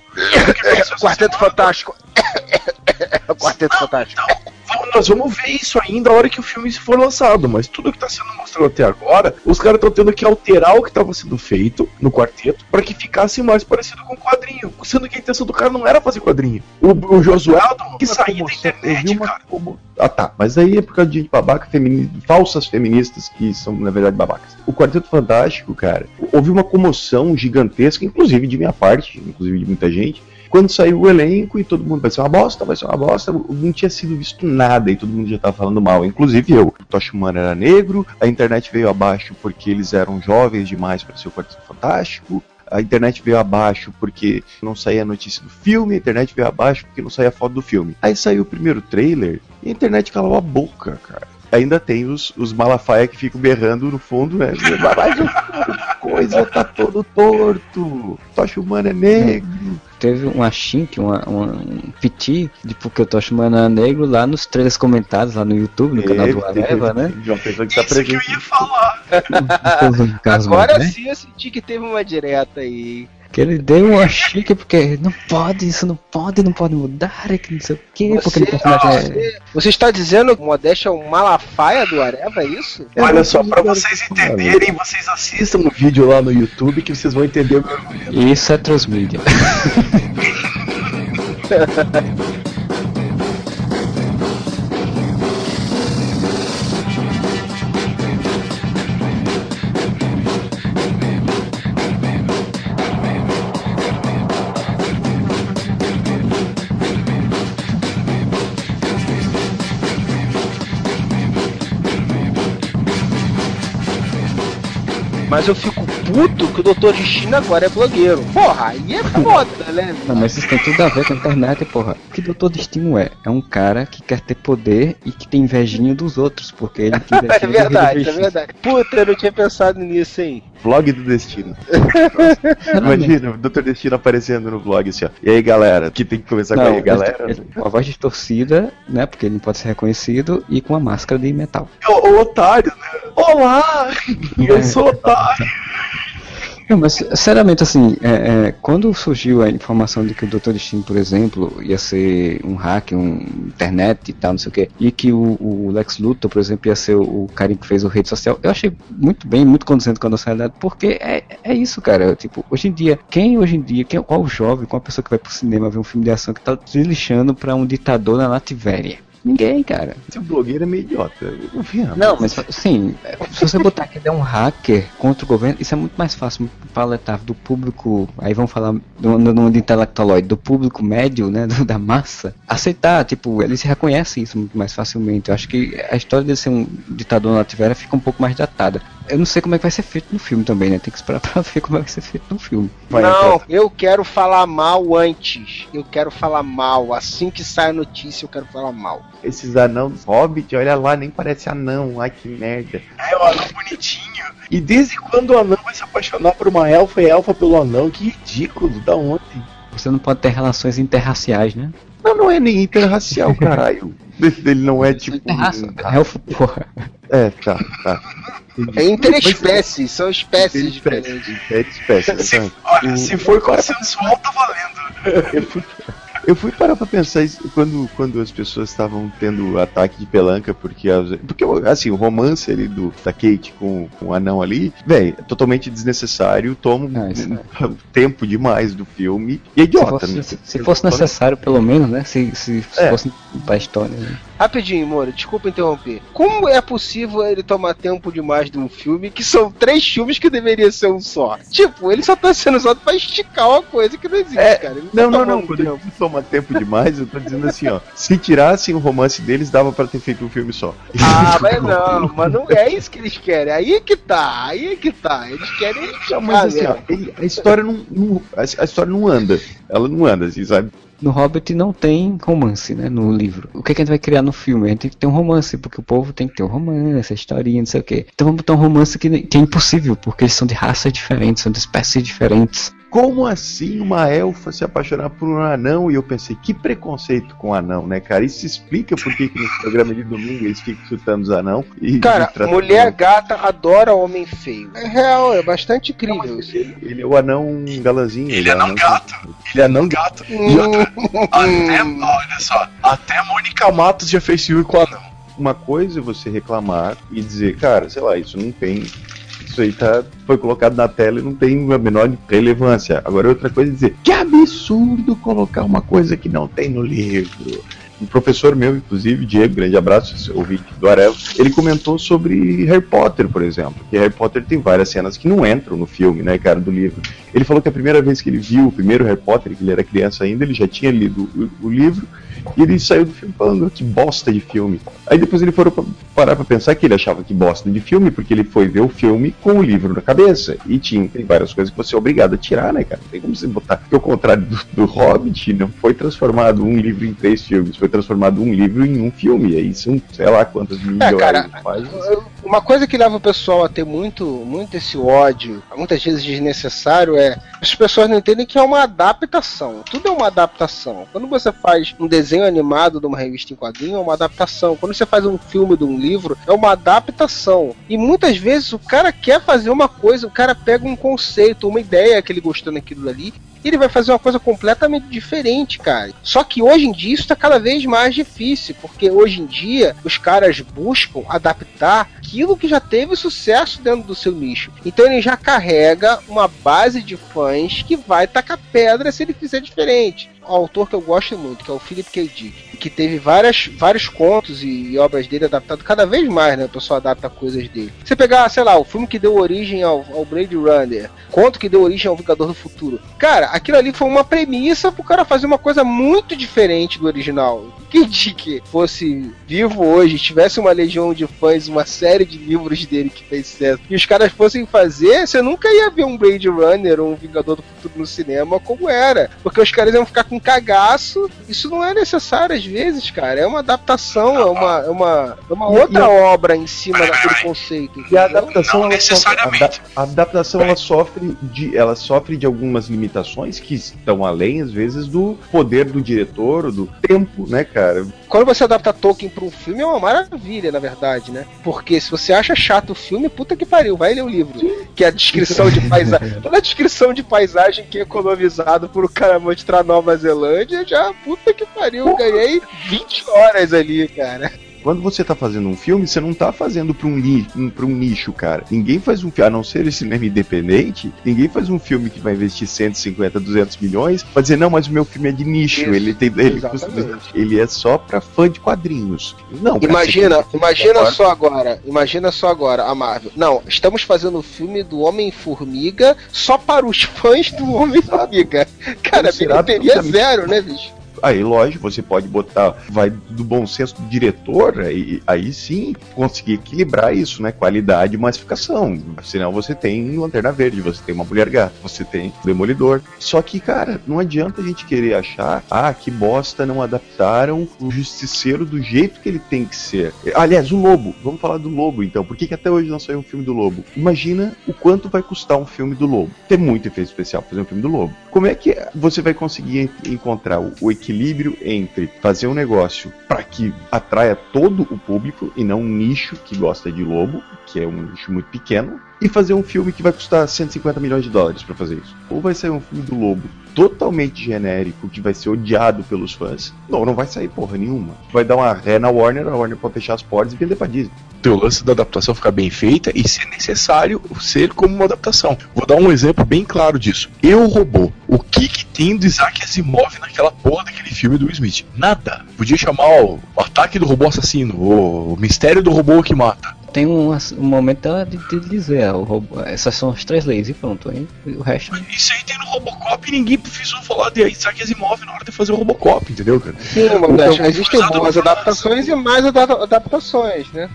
C: Quarteto Fantástico. Quarteto Fantástico.
F: Nós vamos ver isso ainda a hora que o filme for lançado, mas tudo que está sendo mostrado até agora, os caras estão tendo que alterar o que estava sendo feito no quarteto para que ficasse mais parecido com o quadrinho, sendo que a intenção do cara não era fazer quadrinho. O, o Josué que sair da internet, cara.
E: Ah tá, mas aí é por causa de babaca, femini... falsas feministas que são na verdade babacas. O Quarteto Fantástico, cara, houve uma comoção gigantesca, inclusive de minha parte, inclusive de muita gente, Quando saiu o elenco e todo mundo vai ser uma bosta, vai ser uma bosta, não tinha sido visto nada e todo mundo já tava falando mal, inclusive eu. O Tosh Humano era negro, a internet veio abaixo porque eles eram jovens demais para ser o Quarteto Fantástico. A internet veio abaixo porque não saía a notícia do filme, a internet veio abaixo porque não saía a foto do filme. Aí saiu o primeiro trailer e a internet calou a boca, cara ainda tem os, os Malafaia que ficam berrando no fundo, né? Mas coisa tá todo torto. Tocha humana é negro.
B: Teve um achink, uma, uma, um piti de porque o Tocha humana é negro lá nos três comentários lá no YouTube, no canal do Areva, né?
E: De uma pessoa que tá presente.
F: que eu ia falar. <laughs>
C: Agora sim eu senti que teve uma direta aí.
B: Que ele deu uma chique porque não pode, isso não pode, não pode mudar, é que não sei o que, porque
C: Você,
B: o personagem é.
C: você, você está dizendo que o Modeste é um malafaia do Areva, é isso?
F: Olha só, pra vocês entenderem, vocês assistam no vídeo lá no YouTube que vocês vão entender o meu argumento.
B: Isso é transmídia. <laughs>
C: Mas eu fico puto que o Doutor Destino agora é blogueiro. Porra, aí é foda, né?
B: Não, mas isso tem tudo a ver com a internet, porra. O que Doutor Destino é? É um cara que quer ter poder e que tem invejinha dos outros, porque ele tem <laughs>
C: É verdade, é verdade. Puta, eu não tinha pensado nisso, hein?
E: Vlog do Destino. <laughs> Imagina, o Dr. Destino aparecendo no vlog assim, ó. E aí, galera? Que tem que começar com
B: Não,
E: aí, galera?
B: ele- com a voz distorcida, né? Porque ele não pode ser reconhecido e com a máscara de metal.
F: O, o otário, né? Olá! <laughs> Eu sou otário!
B: Não, mas sinceramente, assim, é, é, quando surgiu a informação de que o Dr. Destino, por exemplo, ia ser um hack, um internet e tal, não sei o quê, e que o, o Lex Luthor, por exemplo, ia ser o, o cara que fez o rede social, eu achei muito bem, muito condizente com a nossa realidade, porque é, é isso, cara. Tipo, hoje em dia, quem hoje em dia, quem, qual jovem, qual pessoa que vai pro cinema ver um filme de ação que tá se lixando pra um ditador na Lativéria? Ninguém, cara.
E: Esse blogueiro é meio idiota. Eu vi,
B: Não, mas sim, se você botar que ele é um hacker contra o governo, isso é muito mais fácil, muito do público, aí vamos falar do, do, do intelectualoide, do público médio, né, do- da massa, aceitar, tipo, eles reconhecem isso muito mais facilmente. Eu acho que a história dele ser um ditador na Latvéria fica um pouco mais datada. Eu não sei como é que vai ser feito no filme também, né, tem que esperar <laughs> pra ver como é que vai ser feito no filme.
C: Não, eu quero falar mal antes. Eu quero falar mal. Assim que sai a notícia, eu quero falar mal.
E: Esses anãos Hobbit, olha lá, nem parece anão. Ai, que merda.
F: É o anão bonitinho. E desde quando o anão vai se apaixonar por uma elfa e elfa pelo anão? Que ridículo, da onde?
B: Você não pode ter relações interraciais, né?
E: Não, não é nem interracial, <laughs> caralho. Ele não é tipo.
B: Interraça, elfo, porra.
E: É, tá, tá.
C: É interespécies, são espécies diferentes.
E: É de espécie,
F: Se,
E: exatamente.
F: olha,
E: O-
F: se for consensual, tá valendo. <laughs>
E: Eu fui, parar pra pensar isso quando, quando as pessoas estavam tendo ataque de pelanca, porque, porque assim, o romance ali do, da Kate com, com o anão ali, velho, é totalmente desnecessário, toma
B: Ah, isso
E: um tempo demais do filme e é
B: Se
E: idiota,
B: fosse,
E: né?
B: se, se fosse necessário, pelo menos, né? Se, se, se
E: É.
B: fosse pra história. Né?
C: Rapidinho, Moro, desculpa interromper. Como é possível ele tomar tempo demais de um filme que são três filmes que deveria ser um só? Tipo, ele só tá sendo usado pra esticar uma coisa que não existe,
E: É,
C: cara. Ele
E: Não,
C: tá
E: não, não.
C: tomando
E: Quando
C: tempo.
E: digo toma tempo demais, eu tô dizendo assim, ó. Se tirassem o romance deles, dava pra ter feito um filme só.
C: Ah, <laughs> mas não, mas não é isso que eles querem. Aí é que tá, aí é que tá. Eles querem
E: Não, mas assim, ó,
C: mesmo.
E: ele- a história não, não- a, a história não anda. Ela não anda, assim, sabe?
B: No Hobbit não tem romance, né? No livro. O que, que a gente vai criar no filme? A gente tem que ter um romance, porque o povo tem que ter um romance, a historinha, não sei o quê. Então vamos botar um romance que, que é impossível, porque eles são de raças diferentes, são de espécies diferentes.
E: Como assim uma elfa se apaixonar por um anão? E eu pensei, que preconceito com anão, né, cara? Isso explica por que que no programa de domingo eles ficam chutando os anão. E
C: Cara,
E: e
C: mulher
E: anão.
C: gata adora homem feio. É real, é bastante incrível isso.
E: Ele, ele é o anão galanzinho.
F: Ele é
E: o
F: não gato. Ele é não gato. E outra, até, olha só, até Mônica Matos já fez filme com o anão.
E: Uma coisa é você reclamar e dizer, cara, sei lá, isso não tem. Isso aí tá, foi colocado na tela e não tem a menor relevância. Agora outra coisa é dizer, que absurdo colocar uma coisa que não tem no livro. um professor meu, inclusive, Diego, grande abraço, ouvinte do Areva, ele comentou sobre Harry Potter, por exemplo, que Harry Potter tem várias cenas que não entram no filme, né, cara, do livro. Ele falou que a primeira vez que ele viu o primeiro Harry Potter, que ele era criança ainda, ele já tinha lido o, o livro, e ele saiu do filme falando que bosta de filme. Aí depois ele foi parar pra pensar que ele achava que bosta de filme, porque ele foi ver o filme com o livro na cabeça. E tinha tem várias coisas que você é obrigado a tirar, né, cara? Tem como você botar. Porque ao contrário do, do Hobbit, não foi transformado um livro em três filmes, foi transformado um livro em um filme. E aí são, sei lá quantas milhões
C: É, cara,
E: de páginas.
C: uma coisa que leva o pessoal a ter muito, muito esse ódio, muitas vezes desnecessário, é as pessoas não entendem que é uma adaptação. Tudo é uma adaptação. Quando você faz um desenho animado de uma revista em quadrinho, é uma adaptação. Quando você faz um filme de um livro, é uma adaptação. E muitas vezes o cara quer fazer uma coisa, o cara pega um conceito, uma ideia que ele gostou naquilo ali, ele vai fazer uma coisa completamente diferente, cara. Só que hoje em dia isso está cada vez mais difícil, porque hoje em dia os caras buscam adaptar aquilo que já teve sucesso dentro do seu nicho. Então ele já carrega uma base de fãs que vai tacar pedra se ele fizer diferente. Autor que eu gosto muito, que é o Philip K. Dick, que teve várias, vários contos e, e obras dele adaptados cada vez mais, né? O pessoal adapta coisas dele. Você pegar, sei lá, o filme que deu origem ao, ao Blade Runner, conto que deu origem ao Vingador do Futuro. Cara, aquilo ali foi uma premissa pro cara fazer uma coisa muito diferente do original. <laughs> Quem Dick fosse vivo hoje, tivesse uma legião de fãs, uma série de livros dele que fez sucesso, e os caras fossem fazer, você nunca ia ver um Blade Runner ou um Vingador do Futuro no cinema como era. Porque os caras iam ficar com cagaço. Isso não é necessário às vezes, cara. É uma adaptação, é uma, é uma, é uma outra obra em cima daquele conceito.
E: E a adaptação,
F: Não
E: ela sofre, a,
F: necessariamente.
E: a adaptação ela sofre de, ela sofre de algumas limitações que estão além às vezes do poder do diretor, do tempo, né, cara?
C: Quando você adapta Tolkien pra um filme é uma maravilha, na verdade, né? Porque se você acha chato o filme, puta que pariu, vai ler o livro. Que é a descrição de paisagem. <laughs> Toda a descrição de paisagem que é economizado por o cara mostrar Nova Zelândia, já puta que pariu, ganhei 20 horas ali, cara.
E: Quando você tá fazendo um filme, você não tá fazendo pra um, ni um, pra um nicho, cara. Ninguém faz um filme, a não ser esse cinema independente, ninguém faz um filme que vai investir 150, 200 milhões pra dizer, não, mas o meu filme é de nicho,
C: Isso,
E: ele tem. Ele, custa- ele é só pra fã de quadrinhos. Não, cara,
C: Imagina,
E: que-
C: imagina
E: agora-
C: só agora, imagina só agora a Marvel. Não, estamos fazendo o filme do Homem-Formiga só para os <laughs> fãs do Homem-Formiga. Cara, bilheteria zero, né, bicho?
E: Aí, lógico, você pode botar, vai do bom senso do diretor, aí, aí sim conseguir equilibrar isso, né? Qualidade e massificação. Senão você tem Lanterna Verde, você tem uma Mulher Gata, você tem Demolidor. Só que, cara, não adianta a gente querer achar, ah, que bosta, não adaptaram o Justiceiro do jeito que ele tem que ser. Aliás, o Lobo, vamos falar do Lobo então. Por que, que até hoje não saiu um filme do Lobo? Imagina o quanto vai custar um filme do Lobo. Tem muito efeito especial fazer um filme do Lobo. Como é que você vai conseguir en- encontrar o, o equilíbrio entre fazer um negócio para que atraia todo o público e não um nicho que gosta de lobo, que é um nicho muito pequeno, e fazer um filme que vai custar 150 milhões de dólares para fazer isso? Ou vai sair um filme do lobo totalmente genérico que vai ser odiado pelos fãs? Não, não vai sair porra nenhuma. Vai dar uma ré na Warner, a Warner pode fechar as portas e vender pra Disney.
F: Tem o lance da adaptação ficar bem feita e se necessário ser como uma adaptação. Vou dar um exemplo bem claro disso. Eu Robô. O que que tem do Isaac Asimov naquela porra daquele filme do Smith? Nada. Podia chamar o Ataque do Robô Assassino, o Mistério do Robô que Mata.
B: Tem um, um momento de, de dizer, ah, o robô- essas são as três leis e pronto. Aí, o resto.
F: Isso aí tem no Robocop e ninguém precisou falar de Isaac Asimov na hora de fazer o Robocop, entendeu, cara?
C: Sim,
F: Então,
C: Modesto, existem boas adaptações e mais ada- adaptações, né?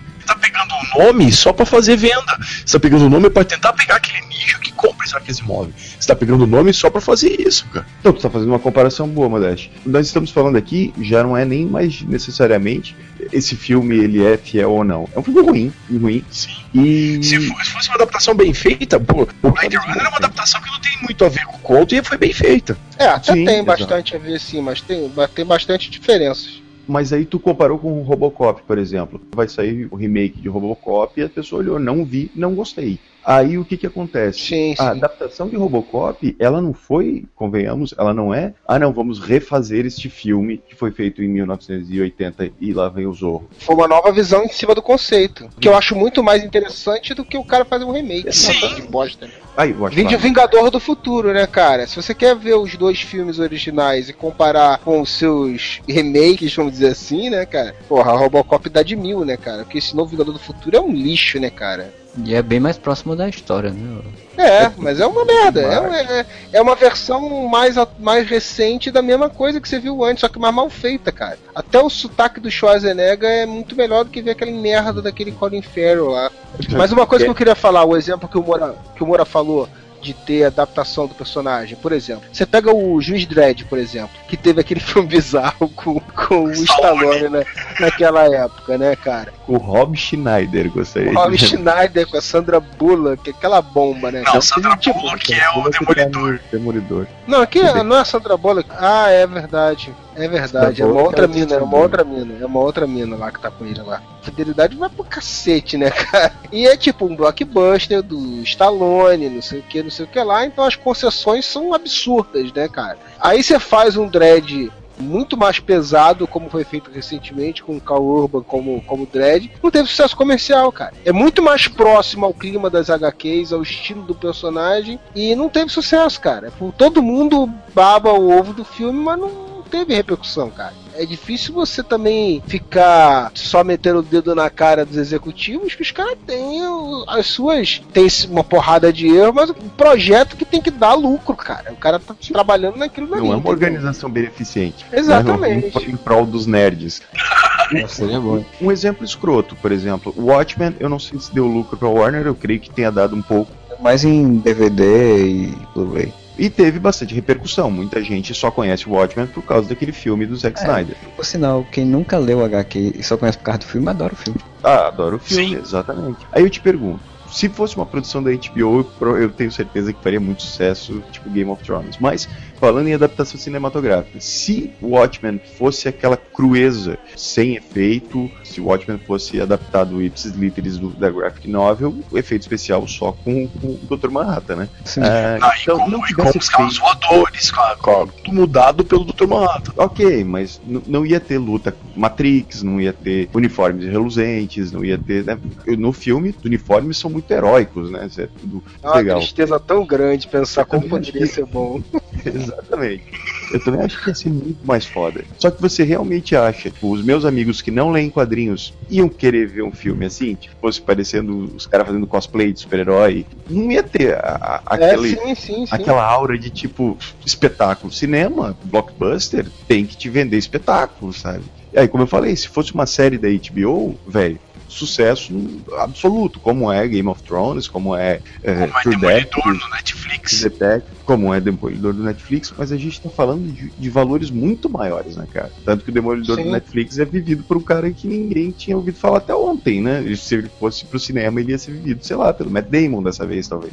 F: Nome só pra fazer venda. Você tá pegando o nome pra tentar pegar aquele nicho que compra Isaac Asimov. Você tá pegando o nome só pra fazer isso, cara.
E: Então, tu tá fazendo uma comparação boa, Modeste. Nós estamos falando aqui, já não é nem mais necessariamente esse filme ele é fiel ou não. É um filme ruim, ruim.
F: Sim.
E: E
F: Se fo- se fosse uma adaptação bem feita, pô, o Blade Runner é uma adaptação que não tem muito a ver com o conto e foi bem feita.
C: É, até
E: Sim,
C: tem
E: exato.
C: bastante a ver sim, mas tem, tem bastante diferenças.
E: Mas aí tu comparou com o Robocop, por exemplo. Vai sair o remake de Robocop e a pessoa olhou, não vi, não gostei. Aí o que que acontece?
C: Sim,
E: A
C: sim.
E: adaptação de Robocop, ela não foi, convenhamos, ela não é, ah não, vamos refazer este filme que foi feito em 1980 e lá vem o Zorro.
C: Foi uma nova visão em cima do conceito. Que eu acho muito mais interessante do que o cara fazer um remake.
F: Sim.
C: De bosta. né?
E: Aí, eu acho
C: Vem de. Vingador do Futuro, né, cara? Se você quer ver os dois filmes originais e comparar com os seus remakes, vamos dizer assim, né, cara? Porra, a Robocop dá de mil, né, cara? Porque esse novo Vingador do Futuro é um lixo, né, cara?
B: E é bem mais próximo da história, né?
C: É, mas é uma merda. É, uma- é, é uma versão mais, mais recente da mesma coisa que você viu antes, só que mais mal feita, cara. Até o sotaque do Schwarzenegger é muito melhor do que ver aquela merda daquele Colin Farrell lá. <laughs> Mas uma coisa que eu queria falar, o exemplo que o Moura, que o Moura falou de ter adaptação do personagem, por exemplo. Você pega o Juiz Dredd, por exemplo, que teve aquele <laughs> filme bizarro com, com o Stallone né, naquela época, né, cara?
E: O Rob Schneider, gostaria
C: O Rob
E: de.
C: Schneider com a Sandra Bullock, aquela bomba, né?
F: Não,
C: cara?
F: Sandra
C: Tipo,
F: Bullock é o Demolidor.
E: Demolidor.
C: Não, aqui não é a Sandra Bullock. Ah, é verdade. É verdade. É uma outra mina, é uma outra mina. É uma outra mina lá que tá com ele lá. Fidelidade vai pro cacete, né, <laughs> cara? E é tipo um blockbuster do Stallone, não sei o que, não sei o que lá. Então as concessões são absurdas, né, cara? Aí você faz um dread muito mais pesado, como foi feito recentemente com o Carl Urban como, como Dredd, não teve sucesso comercial, cara. É muito mais próximo ao clima das HQs, ao estilo do personagem, e não teve sucesso, cara. Todo mundo baba o ovo do filme, mas não teve repercussão, cara. É difícil você também ficar só metendo o dedo na cara dos executivos, que os caras têm as suas. Tem uma porrada de erro, mas um projeto que tem que dar lucro, cara. O cara tá trabalhando naquilo.
E: Não é uma
C: entendeu?
E: organização beneficente.
C: Exatamente.
E: Mas Em, em prol dos nerds. <laughs>
B: Seria bom.
E: Um exemplo escroto, por exemplo, o Watchmen, eu não sei se deu lucro pra Warner, eu creio que tenha dado um pouco.
B: Mais em DVD e Blu-ray.
E: E teve bastante repercussão. Muita gente só conhece o Watchmen por causa daquele filme do Zack
B: É.
E: Snyder.
B: Por sinal, quem nunca leu o HQ e só conhece por causa do filme, adora o filme.
E: Ah, adoro o filme, exatamente. Aí eu te pergunto, se fosse uma produção da HBO, eu tenho certeza que faria muito sucesso, tipo Game of Thrones. Mas, falando em adaptação cinematográfica, se o Watchmen fosse aquela crueza, sem efeito, se o Watchmen fosse adaptado ipsis literis do, da graphic novel, o efeito especial só com, com o Dr. Manhattan, né?
B: Sim.
E: Ah,
F: Ah, e
E: então,
F: com,
E: não
F: e com
E: tivesse
F: os carros voadores, com, a- com a- tudo mudado pelo Dr. Manhattan.
E: Ok, mas não ia ter luta Matrix, não ia ter uniformes reluzentes, não ia ter. né? No filme, os uniformes são muito heróicos, né? Isso é tudo
C: É uma
E: legal.
C: tristeza tão grande pensar como
E: também
C: poderia ser bom. <laughs>
E: Exatamente. Eu também acho que ia ser muito mais foda. Só que você realmente acha, tipo, os meus amigos que não leem quadrinhos iam querer ver um filme assim, tipo, fosse parecendo os caras fazendo cosplay de super-herói, não ia ter a, a-
C: É,
E: aquele.
C: sim, sim, sim.
E: Aquela aura de tipo espetáculo. Cinema, blockbuster, tem que te vender espetáculo, sabe? E aí, como eu falei, se fosse uma série da HBO, velho, sucesso absoluto, como é Game of Thrones, como é, é
F: Como é
E: True
F: Demolidor
E: Detective,
F: no Netflix.
E: Detective, como é Demolidor do Netflix, mas a gente tá falando de, de valores muito maiores, né, cara? Tanto que o Demolidor
C: Sim.
E: do Netflix é vivido por um cara que ninguém tinha ouvido falar até ontem, né? E Se ele fosse pro cinema, ele ia ser vivido, sei lá, pelo Matt Damon dessa vez, talvez.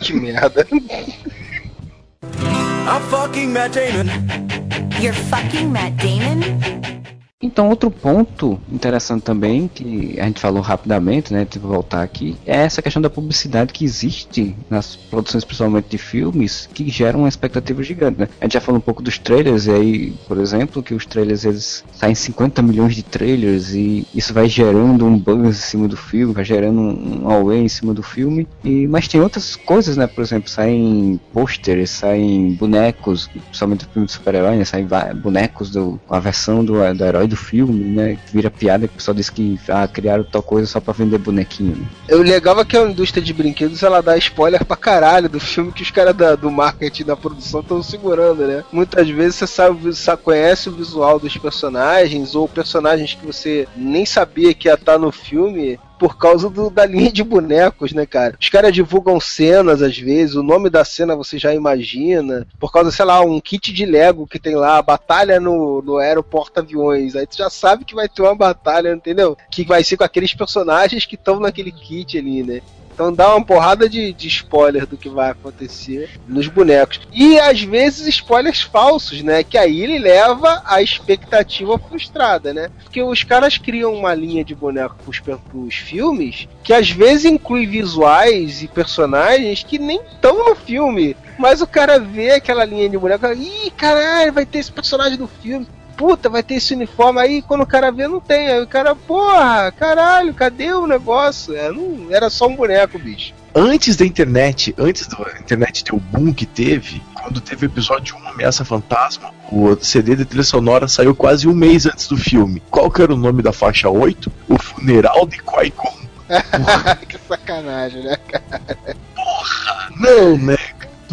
C: Que merda.
J: I'm fucking Matt Damon.
K: You're fucking Matt Damon?
B: Então, outro ponto interessante também, que a gente falou rapidamente, né, que voltar aqui, é essa questão da publicidade que existe nas produções, principalmente de filmes, que geram uma expectativa gigante, né? A gente já falou um pouco dos trailers, e aí, por exemplo, que os trailers, eles saem 50 milhões de trailers, e isso vai gerando um buzz em cima do filme, vai gerando um, away em cima do filme, e, mas tem outras coisas, né, por exemplo, saem pôsteres, saem bonecos, principalmente no filme de super-herói, né, saem bonecos do, a versão do, do herói do filme, né? Vira piada que o pessoal diz que ah, criaram tal coisa só pra vender bonequinho. Né?
C: O legal é que a indústria de brinquedos ela dá spoiler pra caralho do filme que os caras do marketing da produção estão segurando, né? Muitas vezes você sabe, só conhece o visual dos personagens ou personagens que você nem sabia que ia estar no filme por causa do- da linha de bonecos, né, cara? Os caras divulgam cenas às vezes, o nome da cena você já imagina, por causa, sei lá, um kit de Lego que tem lá, batalha no, no aeroporto-aviões. Aí tu já sabe que vai ter uma batalha, entendeu? Que vai ser com aqueles personagens que estão naquele kit ali, né? Então dá uma porrada de, de spoiler do que vai acontecer nos bonecos. E às vezes spoilers falsos, né? Que aí ele leva a expectativa frustrada, né? Porque os caras criam uma linha de boneco pros, pros filmes que às vezes inclui visuais e personagens que nem estão no filme. Mas o cara vê aquela linha de boneco e ih, caralho, vai ter esse personagem no filme puta, vai ter esse uniforme aí, quando o cara vê, não tem. Aí o cara, porra, caralho, cadê o negócio? É, não, era só um boneco, bicho.
F: Antes da internet, antes da internet ter o boom que teve, quando teve o episódio 1 Ameaça Fantasma, o CD de trilha sonora saiu quase um mês antes do filme. Qual que era o nome da faixa 8? O Funeral de Qui-Gon. <laughs>
C: que sacanagem, né, cara?
F: Porra, não, né?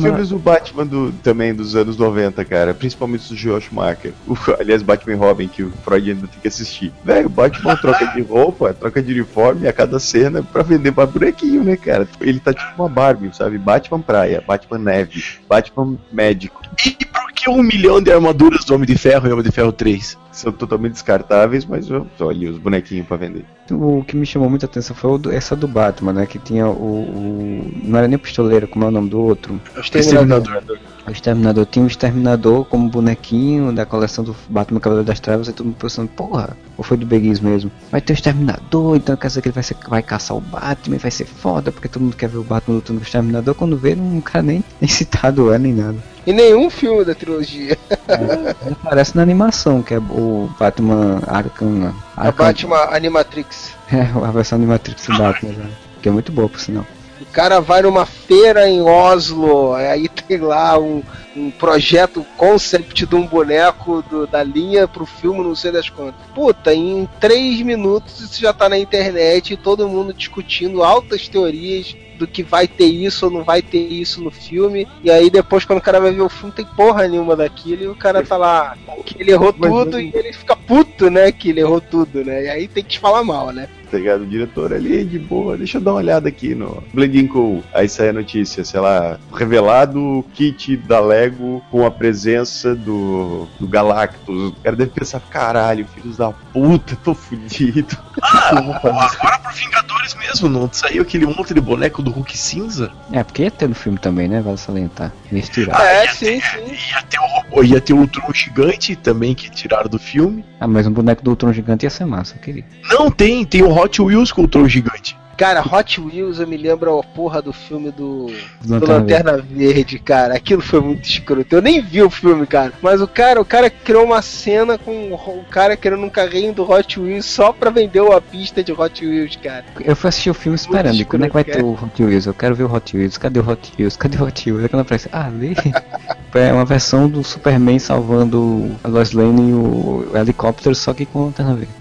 E: Filmes do Batman do, também dos anos 90, cara. Principalmente do Joel Schumacher. <laughs> O, aliás, Batman e Robin, que o Freud ainda tem que assistir. Velho, o Batman <laughs> troca de roupa, troca de uniforme a cada cena pra vender pra bonequinho, né, cara? Ele tá tipo uma Barbie, sabe? Batman praia, Batman neve, Batman médico.
F: E por que um milhão de armaduras do Homem de Ferro e Homem de Ferro 3?
E: São totalmente descartáveis, mas olha os bonequinhos pra vender.
B: O que me chamou muita atenção foi essa do Batman, né? Que tinha o, o, Não era nem pistoleiro, como é o nome do outro?
C: O Exterminador.
B: O Exterminador tinha um Exterminador como bonequinho da coleção do Batman Cavaleiro das Trevas e todo mundo pensando, porra, ou foi do Beguis mesmo? Vai ter o Exterminador, então quer dizer que ele vai, ser, vai caçar o Batman e vai ser foda, porque todo mundo quer ver o Batman lutando com o Exterminador. Quando vê, não cara nem, nem citado é nem nada.
C: E nenhum filme da trilogia.
B: É, aparece na animação, que é o Batman Arkham.
C: A Batman Animatrix.
B: É, a versão Animatrix do Batman, né? que é muito boa, por sinal.
C: O cara vai numa feira em Oslo, aí <laughs> tem lá um, um projeto concept de um boneco do, da linha pro filme, não sei das quantas. Puta, em três minutos isso já tá na internet e todo mundo discutindo altas teorias do que vai ter isso ou não vai ter isso no filme. E aí depois, quando o cara vai ver o filme, tem porra nenhuma daquilo e o cara tá lá que ele errou tudo e ele fica puto, né? Que ele errou tudo, né? E aí tem que te falar mal, né?
E: Tá ligado? O diretor ali, de boa, deixa eu dar uma olhada aqui no Blending Cool. Aí sai a notícia, sei lá, revelado o kit da Lego com a presença do, do Galactus. O cara deve pensar, caralho, filhos da puta, tô fudido. <laughs>
F: Ah, agora pro Vingadores mesmo, não saiu aquele monte de boneco do Hulk cinza?
B: É, porque ia ter no filme também, né? Vale salientar. Eles tiraram.
C: É,
F: ia
C: sim,
F: ter,
C: sim.
F: Ia ter o robô, ia ter o Ultron gigante também que tiraram do filme.
B: Ah, mas um boneco do Ultron gigante ia ser massa, eu queria.
F: Não tem, tem o Hot Wheels com o Ultron gigante.
C: Cara, Hot Wheels eu me lembro a porra do filme do, do
B: Lanterna
C: Verde, cara. Aquilo foi muito escroto. Eu nem vi o filme, cara. Mas o cara, o cara criou uma cena com o cara querendo um carrinho do Hot Wheels só pra vender uma pista de Hot Wheels, cara.
B: Eu fui assistir o filme esperando, e quando é que vai ter o Hot Wheels? Eu quero ver o Hot Wheels, cadê o Hot Wheels? Cadê o Hot Wheels? Quando aparece, ah, ali. <laughs> é uma versão do Superman salvando a Lois Lane e o helicóptero, só que com lanterna verde.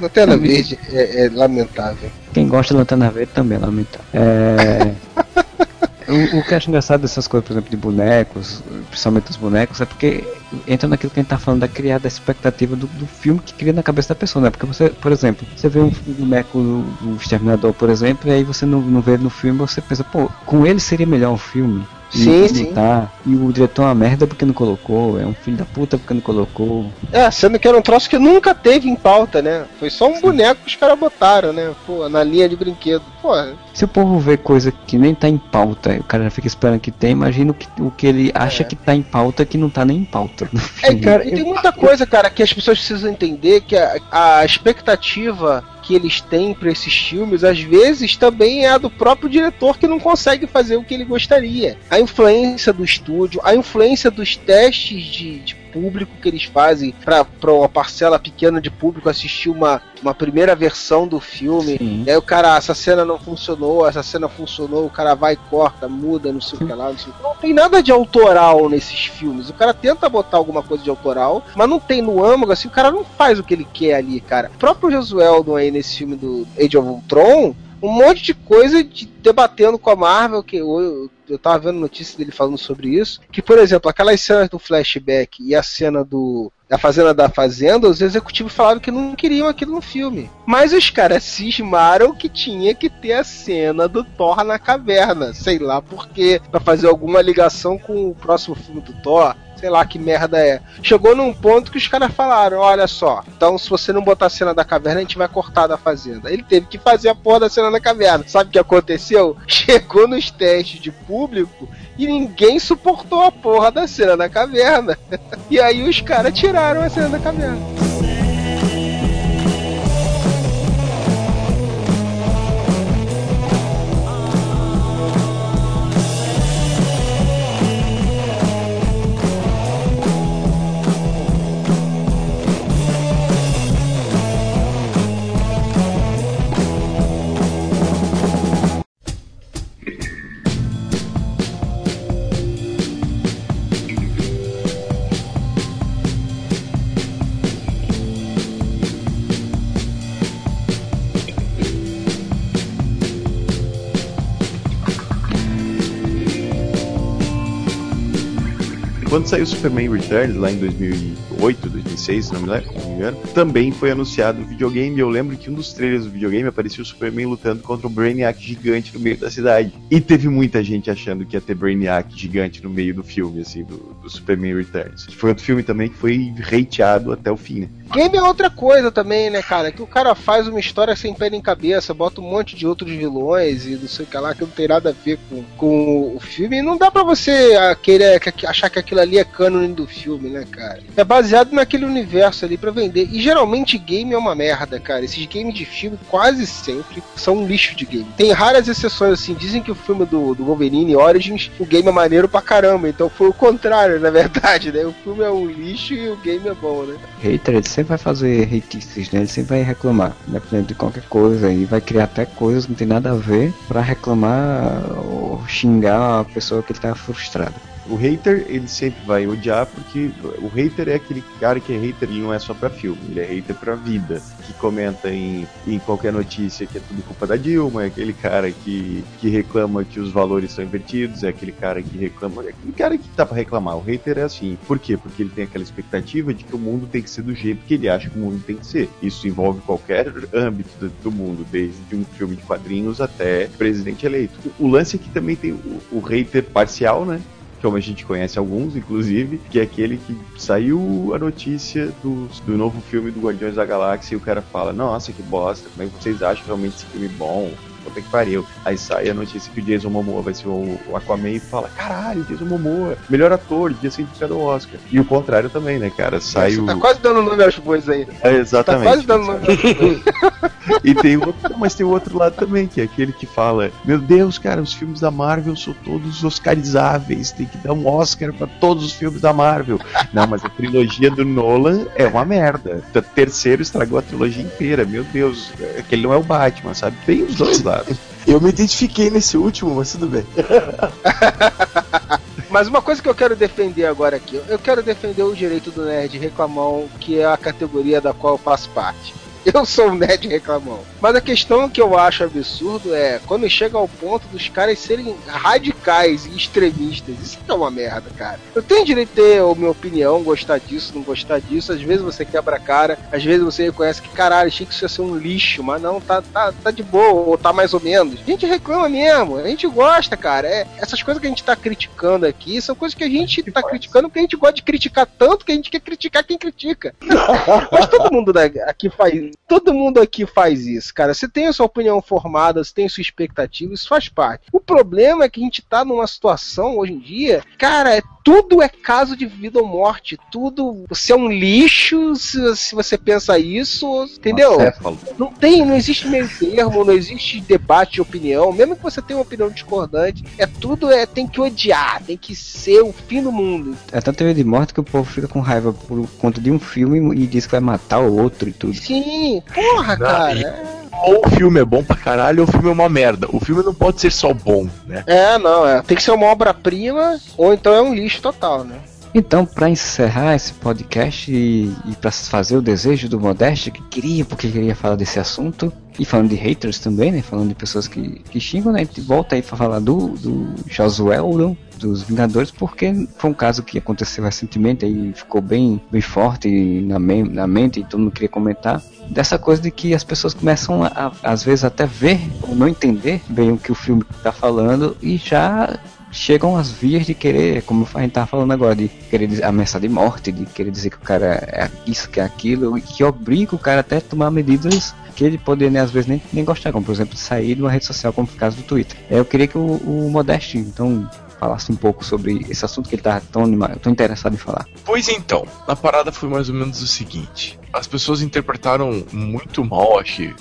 C: Lanterna Verde é, é lamentável.
B: Quem gosta de lanterna verde também é lamentável. É. <laughs> O, o que eu acho engraçado dessas coisas, por exemplo, de bonecos, principalmente os bonecos, é porque entra naquilo que a gente tá falando da criar da expectativa do, do filme que cria na cabeça da pessoa, né? Porque você, por exemplo, você vê um boneco do, do Exterminador, por exemplo, e aí você não, não vê no filme, você pensa, pô, com ele seria melhor o filme.
C: Sim, sim.
B: Tá. E o diretor é uma merda porque não colocou, é um filho da puta porque não colocou.
C: É, sendo que era um troço que nunca teve em pauta, né? Foi só um boneco que os caras botaram, né? Pô, na linha de brinquedo. Pô,
B: Se o povo vê coisa que nem tá em pauta, o cara já fica esperando que tem, imagina o que, o que ele acha que tá em pauta que não tá nem em pauta. <laughs>
C: É, cara, e tem muita coisa, cara, que as pessoas precisam entender que a, a expectativa que eles têm para esses filmes, às vezes, também é a do próprio diretor que não consegue fazer o que ele gostaria. A influência do estúdio, a influência dos testes de, de público que eles fazem para uma parcela pequena de público assistir uma, uma primeira versão do filme.
B: Sim.
C: E aí o cara, essa cena não funcionou, essa cena funcionou, o cara vai, corta, muda, não sei o que lá, não sei o que. Não tem nada de autoral nesses filmes. O cara tenta botar alguma coisa de autoral, mas não tem no âmago, assim, o cara não faz o que ele quer ali, cara. O próprio Josueldon aí nesse filme do Age of Ultron, um monte de coisa de, debatendo com a Marvel, que eu, eu tava vendo notícia dele falando sobre isso, que, por exemplo, aquelas cenas do flashback e a cena do da Fazenda da Fazenda, os executivos falaram que não queriam aquilo no filme. Mas os caras cismaram que tinha que ter a cena do Thor na caverna, sei lá por quê, pra fazer alguma ligação com o próximo filme do Thor. Sei lá que merda é. Chegou num ponto que os caras falaram: olha só, então se você não botar a cena da caverna, a gente vai cortar da fazenda. Ele teve que fazer a porra da cena da caverna. Sabe o que aconteceu? <laughs> Chegou nos testes de público e ninguém suportou a porra da cena da caverna. <laughs> E aí os caras tiraram a cena da caverna.
E: Saiu Superman Returns lá em 2008, 2006, se não me lembro, engano, também foi anunciado o videogame. Eu lembro que um dos trailers do videogame aparecia o Superman lutando contra um Brainiac gigante no meio da cidade. E teve muita gente achando que ia ter Brainiac gigante no meio do filme, assim, do, do Superman Returns. Foi outro filme também que foi hateado até o fim, né? Game
C: é outra coisa também, né, cara? Que o cara faz uma história sem pé nem cabeça, bota um monte de outros vilões e não sei o que lá, que não tem nada a ver com, com o filme. E não dá pra você ah, querer achar que aquilo ali é cânone do filme, né, cara? É baseado naquele universo ali pra vender. E geralmente game é uma merda, cara. Esses games de filme quase sempre são um lixo de game. Tem raras exceções, assim. Dizem que o filme do, do Wolverine Origins, o game é maneiro pra caramba. Então foi o contrário, <laughs> na verdade, né? O filme é um lixo e o game é bom, né?
B: Hater, ele sempre vai fazer hateaces, né? Ele sempre vai reclamar, dependendo de qualquer coisa. E vai criar até coisas que não tem nada a ver pra reclamar ou xingar a pessoa que ele tá frustrado.
E: O hater, ele sempre vai odiar porque o hater é aquele cara que é hater, ele não é só pra filme, ele é hater pra vida. Que comenta em, em qualquer notícia que é tudo culpa da Dilma, é aquele cara que, que reclama que os valores estão invertidos, é aquele cara que reclama, é aquele cara que tá pra reclamar. O hater é assim. Por quê? Porque ele tem aquela expectativa de que o mundo tem que ser do jeito que ele acha que o mundo tem que ser. Isso envolve qualquer âmbito do, do mundo, desde um filme de quadrinhos até presidente eleito. O lance é que também tem o, o hater parcial, né? Como a gente conhece alguns, inclusive, que é aquele que saiu a notícia do, do novo filme do Guardiões da Galáxia e o cara fala, nossa, que bosta, como é que vocês acham realmente esse filme bom? puta que pariu. Aí sai a notícia que o Jason Momoa vai ser o, o Aquaman e fala: caralho, Jason Momoa, melhor ator, ser indicado ao Oscar. E o contrário também, né, cara? Sai
C: Você
E: o.
C: tá quase dando nome aos bois aí.
E: É, exatamente.
C: Tá quase dando nome aos bois. <laughs>
E: e tem o outro, mas tem o outro lado também, que é aquele que fala: Meu Deus, cara, os filmes da Marvel são todos oscarizáveis, tem que dar um Oscar para todos os filmes da Marvel. Não, mas a trilogia do Nolan é uma merda. O terceiro estragou a trilogia inteira, meu Deus. Aquele não é o Batman, sabe? Tem os dois lados.
F: Eu me identifiquei nesse último, mas tudo bem. <laughs>
C: Mas uma coisa que eu quero defender agora aqui, eu quero defender o direito do nerd reclamão, que é a categoria da qual eu faço parte. <laughs> Eu sou um nerd reclamão. Mas a questão que eu acho absurdo é quando chega ao ponto dos caras serem radicais e extremistas. Isso que é uma merda, cara. Eu tenho direito de ter a minha opinião, gostar disso, não gostar disso. Às vezes você quebra a cara, às vezes você reconhece que, caralho, achei que isso ia ser um lixo, mas não, tá, tá, tá de boa, ou tá mais ou menos. A gente reclama mesmo, a gente gosta, cara. É, essas coisas que a gente tá criticando aqui são coisas que a gente tá criticando porque a gente gosta de criticar tanto que a gente quer criticar quem critica. <laughs> mas todo mundo aqui faz. Todo mundo aqui faz isso, cara. Você tem a sua opinião formada, você tem a sua expectativa, isso faz parte. O problema é que a gente tá numa situação hoje em dia, cara, é tudo é caso de vida ou morte. Tudo. Você é um lixo se, se você pensa isso, entendeu? Não tem, não existe meio termo, não existe debate de opinião. Mesmo que você tenha uma opinião discordante, é tudo é tem que odiar, tem que ser o fim do mundo.
B: É tanta teoria de morte que o povo fica com raiva por conta de um filme e diz que vai matar o outro e tudo.
C: Sim, porra, cara.
A: Ou o filme é bom pra caralho, ou o filme é uma merda. O filme não pode ser só bom, né?
C: É, não, é. Tem que ser uma obra-prima, ou então é um lixo total, né?
B: Então, para encerrar esse podcast e, e para fazer o desejo do Modeste, que queria, porque queria falar desse assunto, e falando de haters também, né? Falando de pessoas que, que xingam, né? A gente volta aí para falar do, do Josué Whedon, dos Vingadores, porque foi um caso que aconteceu recentemente e ficou bem, bem forte na, me na mente e todo mundo queria comentar. Dessa coisa de que as pessoas começam a, a, às vezes até ver ou não entender bem o que o filme está falando e já chegam às vias de querer, como a gente tava falando agora, de querer ameaçar de morte, de querer dizer que o cara é isso, que é aquilo, e que obriga o cara até a tomar medidas que ele poderia, né, às vezes, nem, nem gostar, como por exemplo, sair de uma rede social, como o caso do Twitter. Eu queria que o, o Modeste, então, falasse um pouco sobre esse assunto que ele tá tão, anima- tão interessado em falar.
F: Pois então, a parada foi mais ou menos o seguinte. As pessoas interpretaram muito mal, acho.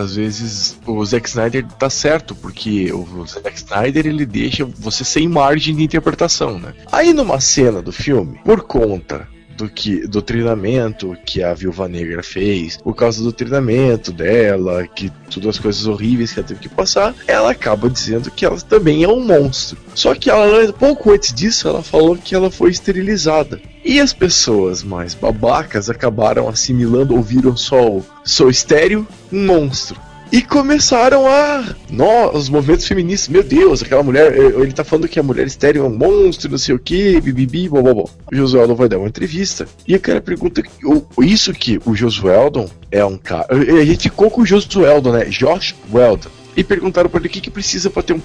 F: às vezes o Zack Snyder tá certo, porque o Zack Snyder ele deixa você sem margem de interpretação, né? Aí numa cena do filme, por conta do que do treinamento que a Viúva Negra fez, por causa do treinamento dela, que todas as coisas horríveis que ela teve que passar, ela acaba dizendo que ela também é um monstro. Só que ela pouco antes disso ela falou que ela foi esterilizada. E as pessoas mais babacas acabaram assimilando, ouviram só o sou estéreo, um monstro. E começaram a. Nossa, os movimentos feministas, meu Deus, aquela mulher. eh, Ele tá falando que a mulher estéreo é um monstro, não sei o que, bibibi, bobobó. O Josueldon vai dar uma entrevista. E a cara pergunta: Isso que o Josueldon é um cara. A gente ficou com o Josueldon, né? Josh Weldon. E perguntaram pra ele o que, que precisa pra ter um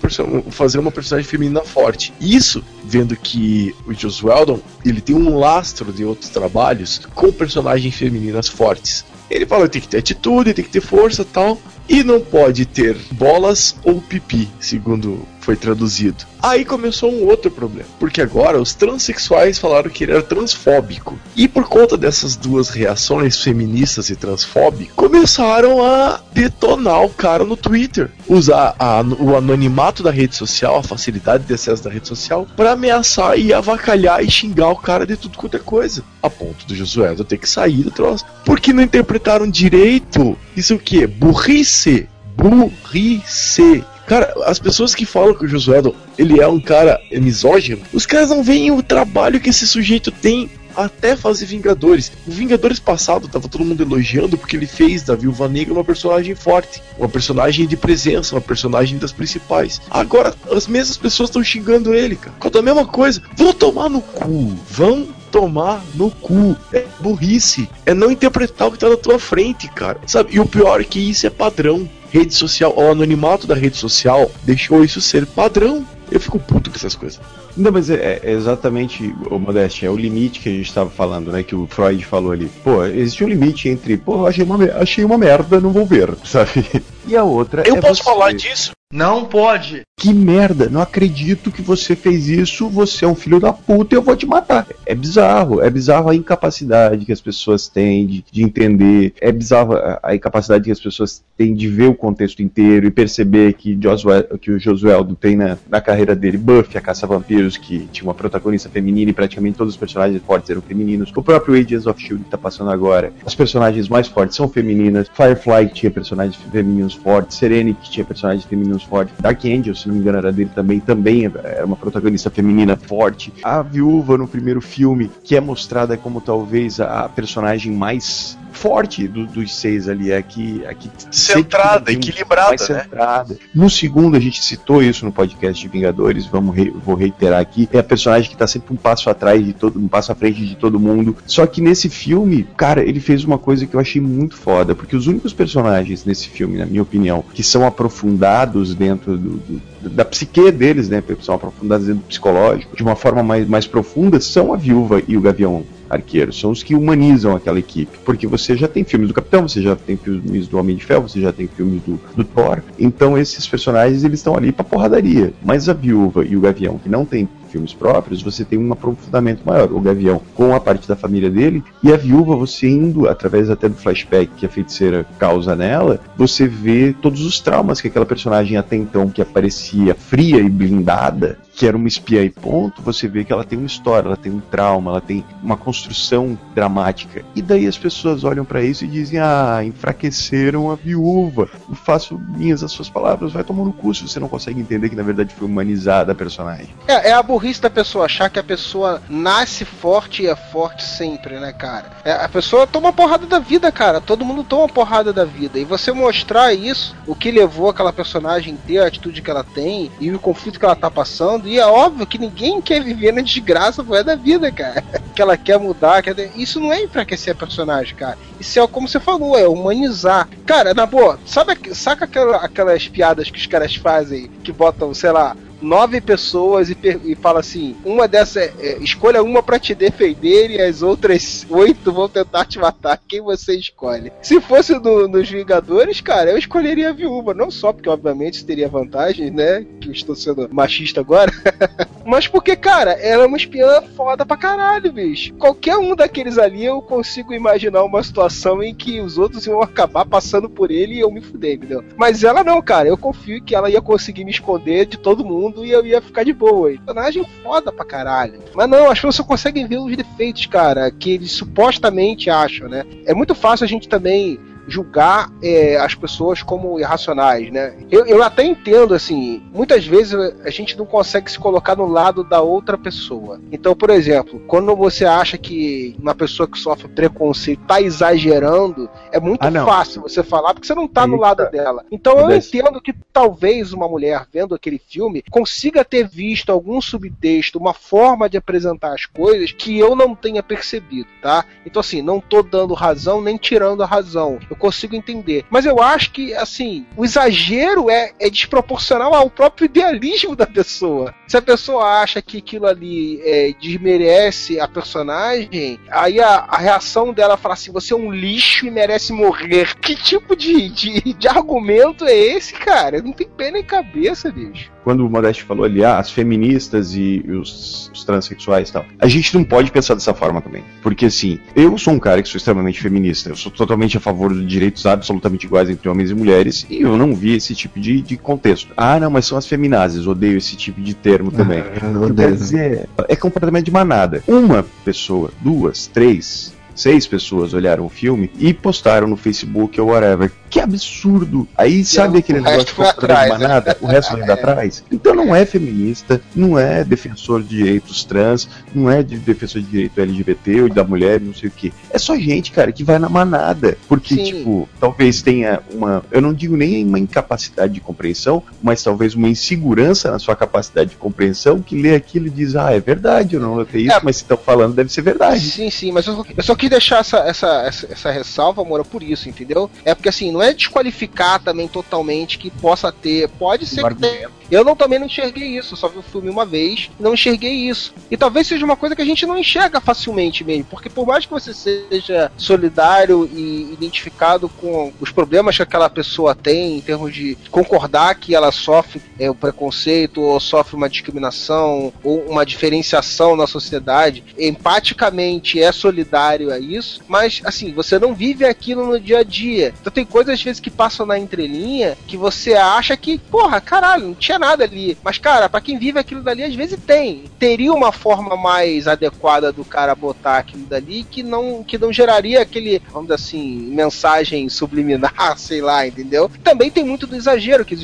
F: fazer uma personagem feminina forte. Isso, vendo que o Joss Weldon ele tem um lastro de outros trabalhos com personagens femininas fortes. Ele fala tem que ter atitude, tem que ter força tal. E não pode ter bolas ou pipi, segundo foi traduzido. Aí começou um outro problema, porque agora os transexuais falaram que ele era transfóbico. E por conta dessas duas reações feministas e transfóbicas, começaram a detonar o cara no Twitter, usar a- o anonimato da rede social, a facilidade de acesso da rede social, para ameaçar e avacalhar e xingar o cara de tudo quanto é coisa. A ponto do Josué ter que sair do troço. Porque não interpretaram direito. Isso o que? Burrice. Burrice. Cara, as pessoas que falam que o Josué ele é um cara misógino, os caras não veem o trabalho que esse sujeito tem até fazer Vingadores. O Vingadores passado tava todo mundo elogiando porque ele fez da Viúva Negra uma personagem forte, uma personagem de presença, uma personagem das principais. Agora as mesmas pessoas estão xingando ele, cara. Conta a mesma coisa. Vão tomar no cu. Vão tomar no cu. É burrice. É não interpretar o que tá na tua frente, cara. Sabe? E o pior é que isso é padrão. Rede social, o anonimato da rede social deixou isso ser padrão. Eu fico puto com essas coisas.
E: Não, mas é, é exatamente, o Modeste, é o limite que a gente estava falando, né? Que o Freud falou ali. Pô, existe um limite entre, pô, achei uma, achei uma merda, não vou ver, <laughs> sabe? E a outra
F: Eu
E: é
F: posso
E: você.
F: falar disso?
G: Não pode.
E: Que merda, não acredito que você fez isso, você é um filho da puta e eu vou te matar. É bizarro, é bizarro a incapacidade que as pessoas têm de, de entender, é bizarro a, a incapacidade que as pessoas têm de ver o contexto inteiro e perceber que, Josué, que o Josueldo tem na, na carreira dele Buffy, a Caça-Vampiros, que tinha uma protagonista feminina e praticamente todos os personagens fortes eram femininos. O próprio Agents of S.H.I.E.L.D. que tá passando agora, as personagens mais fortes são femininas. Firefly que tinha personagens femininos fortes, Serene que tinha personagens femininos fortes, Dark Angel, se não me engano, era dele também, também era uma protagonista feminina forte. A viúva no primeiro filme, que é mostrada como talvez a personagem mais forte do- dos seis ali, é que, é que
F: Centrada, equilibrada,
E: mais
F: né?
E: centrada. No segundo, a gente citou isso no podcast de Vingadores, vamos re- vou reiterar aqui, é a personagem que tá sempre um passo atrás de todo, um passo à frente de todo mundo. Só que nesse filme, cara, ele fez uma coisa que eu achei muito foda, porque os únicos personagens nesse filme, na minha opinião, que são aprofundados dentro do- do- da psique deles, né, são aprofundados dentro do psicológico, de uma forma mais, mais profunda, são a Viúva e o Gavião Arqueiro, são os que humanizam aquela equipe, porque você já tem filmes do Capitão, você já tem filmes do Homem de Ferro, você já tem filmes do, do Thor, então esses personagens eles estão ali pra porradaria, mas a Viúva e o Gavião, que não tem filmes próprios, você tem um aprofundamento maior. O Gavião com a parte da família dele e a viúva, você indo através até do flashback que a feiticeira causa nela, você vê todos os traumas que aquela personagem até então que aparecia fria e blindada, que era uma espiã e ponto, você vê que ela tem uma história, ela tem um trauma, ela tem uma construção dramática. E daí as pessoas olham pra isso e dizem: "Ah, enfraqueceram a viúva". Eu faço minhas as suas palavras, vai tomar no você não consegue entender que na verdade foi humanizada a personagem.
C: É, é a burrice da pessoa achar que a pessoa nasce forte e é forte sempre, né, cara? É, a pessoa toma porrada da vida, cara. Todo mundo toma porrada da vida. E você mostrar isso, o que levou aquela personagem a ter a atitude que ela tem e o conflito que ela tá passando. E é óbvio que ninguém quer viver na desgraça foi da vida, cara. <laughs> que ela quer mudar. Quer... Isso não é enfraquecer a personagem, cara. Isso é como você falou, é humanizar. Cara, na boa, sabe, saca aquela- aquelas piadas que os caras fazem que botam, sei lá, nove pessoas e, e fala assim: uma dessas, é, escolha uma pra te defender e as outras oito vão tentar te matar. Quem você escolhe? Se fosse no- nos Vingadores, cara, eu escolheria a viúva. Não só porque, obviamente, teria vantagem, né? Que eu estou sendo machista agora. <laughs> Mas porque, cara, ela é uma espiã foda pra caralho, bicho. Qualquer um daqueles ali eu consigo imaginar uma situação em que os outros iam acabar passando por ele e eu me fudei, entendeu? Mas ela não, cara. Eu confio que ela ia conseguir me esconder de todo mundo e eu ia ficar de boa. E personagem foda pra caralho. Mas não, as pessoas só conseguem ver os defeitos, cara, que eles supostamente acham, né? É muito fácil a gente também julgar é, as pessoas como irracionais, né? Eu, eu até entendo, assim, muitas vezes a gente não consegue se colocar no lado da outra pessoa. Então, por exemplo, quando você acha que uma pessoa que sofre preconceito tá exagerando, é muito
E: Ah,
C: fácil você falar porque você não tá
E: Aí
C: no lado dela. Então eu entendo que talvez uma mulher vendo aquele filme consiga ter visto algum subtexto, uma forma de apresentar as coisas que eu não tenha percebido, tá? Então assim, não tô dando razão nem tirando a razão. Eu consigo entender. Mas eu acho que, assim, o exagero é, é desproporcional ao próprio idealismo da pessoa. Se a pessoa acha que aquilo ali é, desmerece a personagem, aí a, a reação dela fala assim: você é um lixo e merece morrer. Que tipo de, de, de argumento é esse, cara? Não tem pé nem cabeça, bicho.
E: quando o Modeste falou ali, ah, as feministas e os, os transexuais e tal, a gente não pode pensar dessa forma também. Porque assim, eu sou um cara que sou extremamente feminista, eu sou totalmente a favor de direitos absolutamente iguais entre homens e mulheres, e eu não vi esse tipo de, de contexto. Ah, não, mas são as feminazes, odeio esse tipo de termo também.
B: eu
E: Quer dizer, é completamente de manada. Uma pessoa, duas, três, seis pessoas olharam o filme e postaram no Facebook ou whatever. Que absurdo! Aí sabe aquele negócio que atrás
C: né?
E: manada? O resto vai indo <laughs> atrás? Então não é feminista, não é defensor de direitos trans, não é de defensor de direito LGBT ou da mulher, não sei o que. É só gente, cara, que vai na manada. Porque,
C: Sim.
E: tipo, talvez tenha uma. Eu não digo nem uma incapacidade de compreensão, mas talvez uma insegurança na sua capacidade de compreensão que lê aquilo e diz, ah, é verdade, eu não notei isso,
C: É.
E: mas se estão falando deve ser verdade.
C: Sim, sim, mas eu, eu só quis deixar essa, essa, essa, essa ressalva, amor, por isso, entendeu? É porque assim, não é desqualificar também totalmente que possa ter. Pode ser que tenha. Eu não, também não enxerguei isso, só vi o filme uma vez, não enxerguei isso. E talvez seja uma coisa que a gente não enxerga facilmente mesmo, porque por mais que você seja solidário e identificado com os problemas que aquela pessoa tem, em termos de concordar que ela sofre é, o preconceito, ou sofre uma discriminação, ou uma diferenciação na sociedade, empaticamente é solidário isso, mas assim, você não vive aquilo no dia a dia. Então tem coisas às vezes que passam na entrelinha que você acha que, porra, caralho, não tinha nada ali. Mas, cara, pra quem vive aquilo dali, às vezes tem. Teria uma forma mais adequada do cara botar aquilo dali que não, que não geraria aquele, vamos dizer assim, mensagem subliminar, <laughs> sei lá, entendeu? Também tem muito do exagero que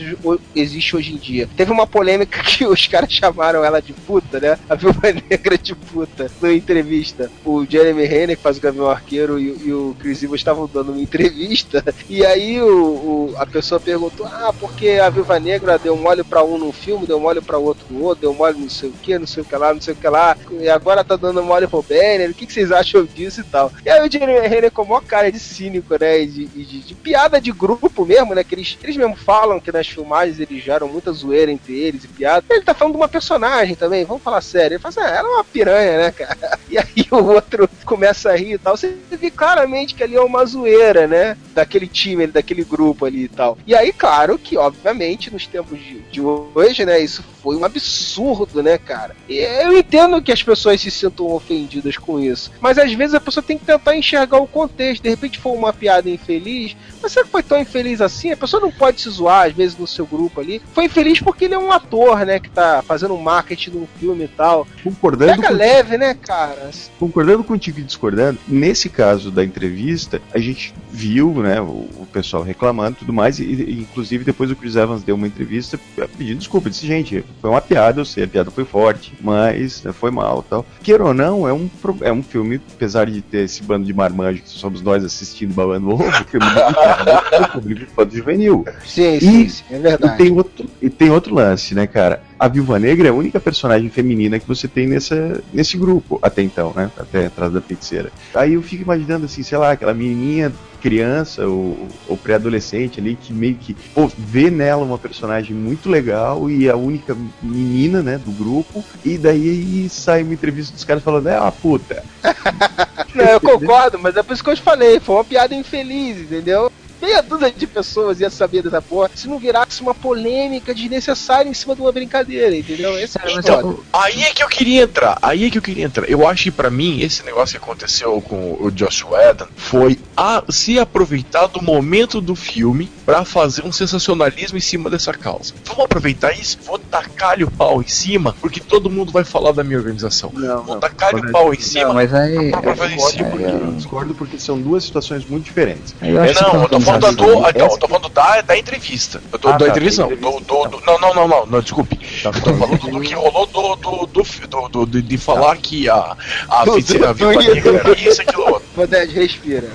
C: existe hoje em dia. Teve uma polêmica <laughs> que os caras chamaram ela de puta, né? A viúva <laughs> negra de puta, numa entrevista. O Jeremy Renner, que faz o Gavião Arqueiro, e, e o Chris Evans estavam dando uma entrevista, e aí o, o- a pessoa perguntou, ah, porque a viúva negra deu mole pra um num filme, deu mole pra outro no outro, deu mole não sei o que, não sei o que lá, não sei o que lá, e agora tá dando mole pro Banner, o que, que vocês acham disso e tal? E aí o Jeremy Renner com maior cara de cínico, né, e de, de- de piada de grupo mesmo, né, que eles, eles mesmo falam que nas filmagens eles geram muita zoeira entre eles e piada. Ele tá falando de uma personagem também, vamos falar sério. Ele fala assim, ah, ela é uma piranha, né, cara? <laughs> E aí o outro começa a rir e tal. Você vê claramente que ali é uma zoeira, né? Daquele time, daquele grupo ali e tal. E aí, claro que, obviamente, nos tempos de, de hoje, né, isso foi um absurdo, né, cara? E eu entendo que as pessoas se sintam ofendidas com isso. Mas às vezes a pessoa tem que tentar enxergar o contexto. De repente foi uma piada infeliz, mas será que foi tão infeliz assim? A pessoa não pode se zoar, às vezes, no seu grupo ali. Foi infeliz porque ele é um ator, né? Que tá fazendo um marketing de um filme e tal.
E: Concordando
C: Pega
E: com-
C: leve, né, cara?
E: Concordando contigo e discordando, nesse caso da entrevista, a gente viu, né, o, o pessoal reclamando e tudo mais, e, e, inclusive depois o Chris Evans deu uma entrevista pedindo desculpa, disse, gente, foi uma piada, eu sei, a piada foi forte, mas foi mal tal. Queira ou não, é um, é um filme, apesar de ter esse bando de marmanjos que somos nós assistindo babando ovo, <laughs> o filme do público infanto juvenil.
C: Sim,
E: E-
C: sim, sim, é
E: E
C: verdade.
E: tem, outro, e tem outro lance, né, cara? A Viúva Negra é a única personagem feminina que você tem nessa, nesse grupo, até então, né? Até a entrada da feiticeira. Aí eu fico imaginando assim, sei lá, aquela menininha criança ou, ou pré-adolescente ali que meio que pô, vê nela uma personagem muito legal e a única menina, né, do grupo, e daí sai uma entrevista dos caras falando, é uma puta. <laughs>
C: Não, eu concordo, mas é por isso que eu te falei, foi uma piada infeliz, entendeu? Meia dúzia de pessoas ia saber dessa porra se não virasse uma polêmica desnecessária em cima de uma brincadeira, entendeu? Esse é
F: então, aí é que eu queria entrar, aí é que eu queria entrar. Eu acho que pra mim, esse negócio que aconteceu com o Josh Whedon foi a, se aproveitar do momento do filme para fazer um sensacionalismo em cima dessa causa. Vamos aproveitar isso, vou tacar-lhe o pau em cima, porque todo mundo vai falar da minha organização.
E: Não,
F: vou tacar-lhe o pau em cima.
B: Não, mas aí.
E: Eu discordo, porque, eu discordo porque são duas situações muito diferentes.
B: Eu acho
F: não,
B: que
F: eu tô falando, da, do, então, eu tô falando da, da entrevista. Eu tô,
E: Ah,
F: da
E: tá,
F: entrevista, não.
E: entrevista,
F: Do, do, do- não, não, não, não, não, desculpe. Eu tô falando do que rolou do, do, do, do, do- do- de falar que a, a, negra era isso, aquilo, outro.
C: Modeste, respira.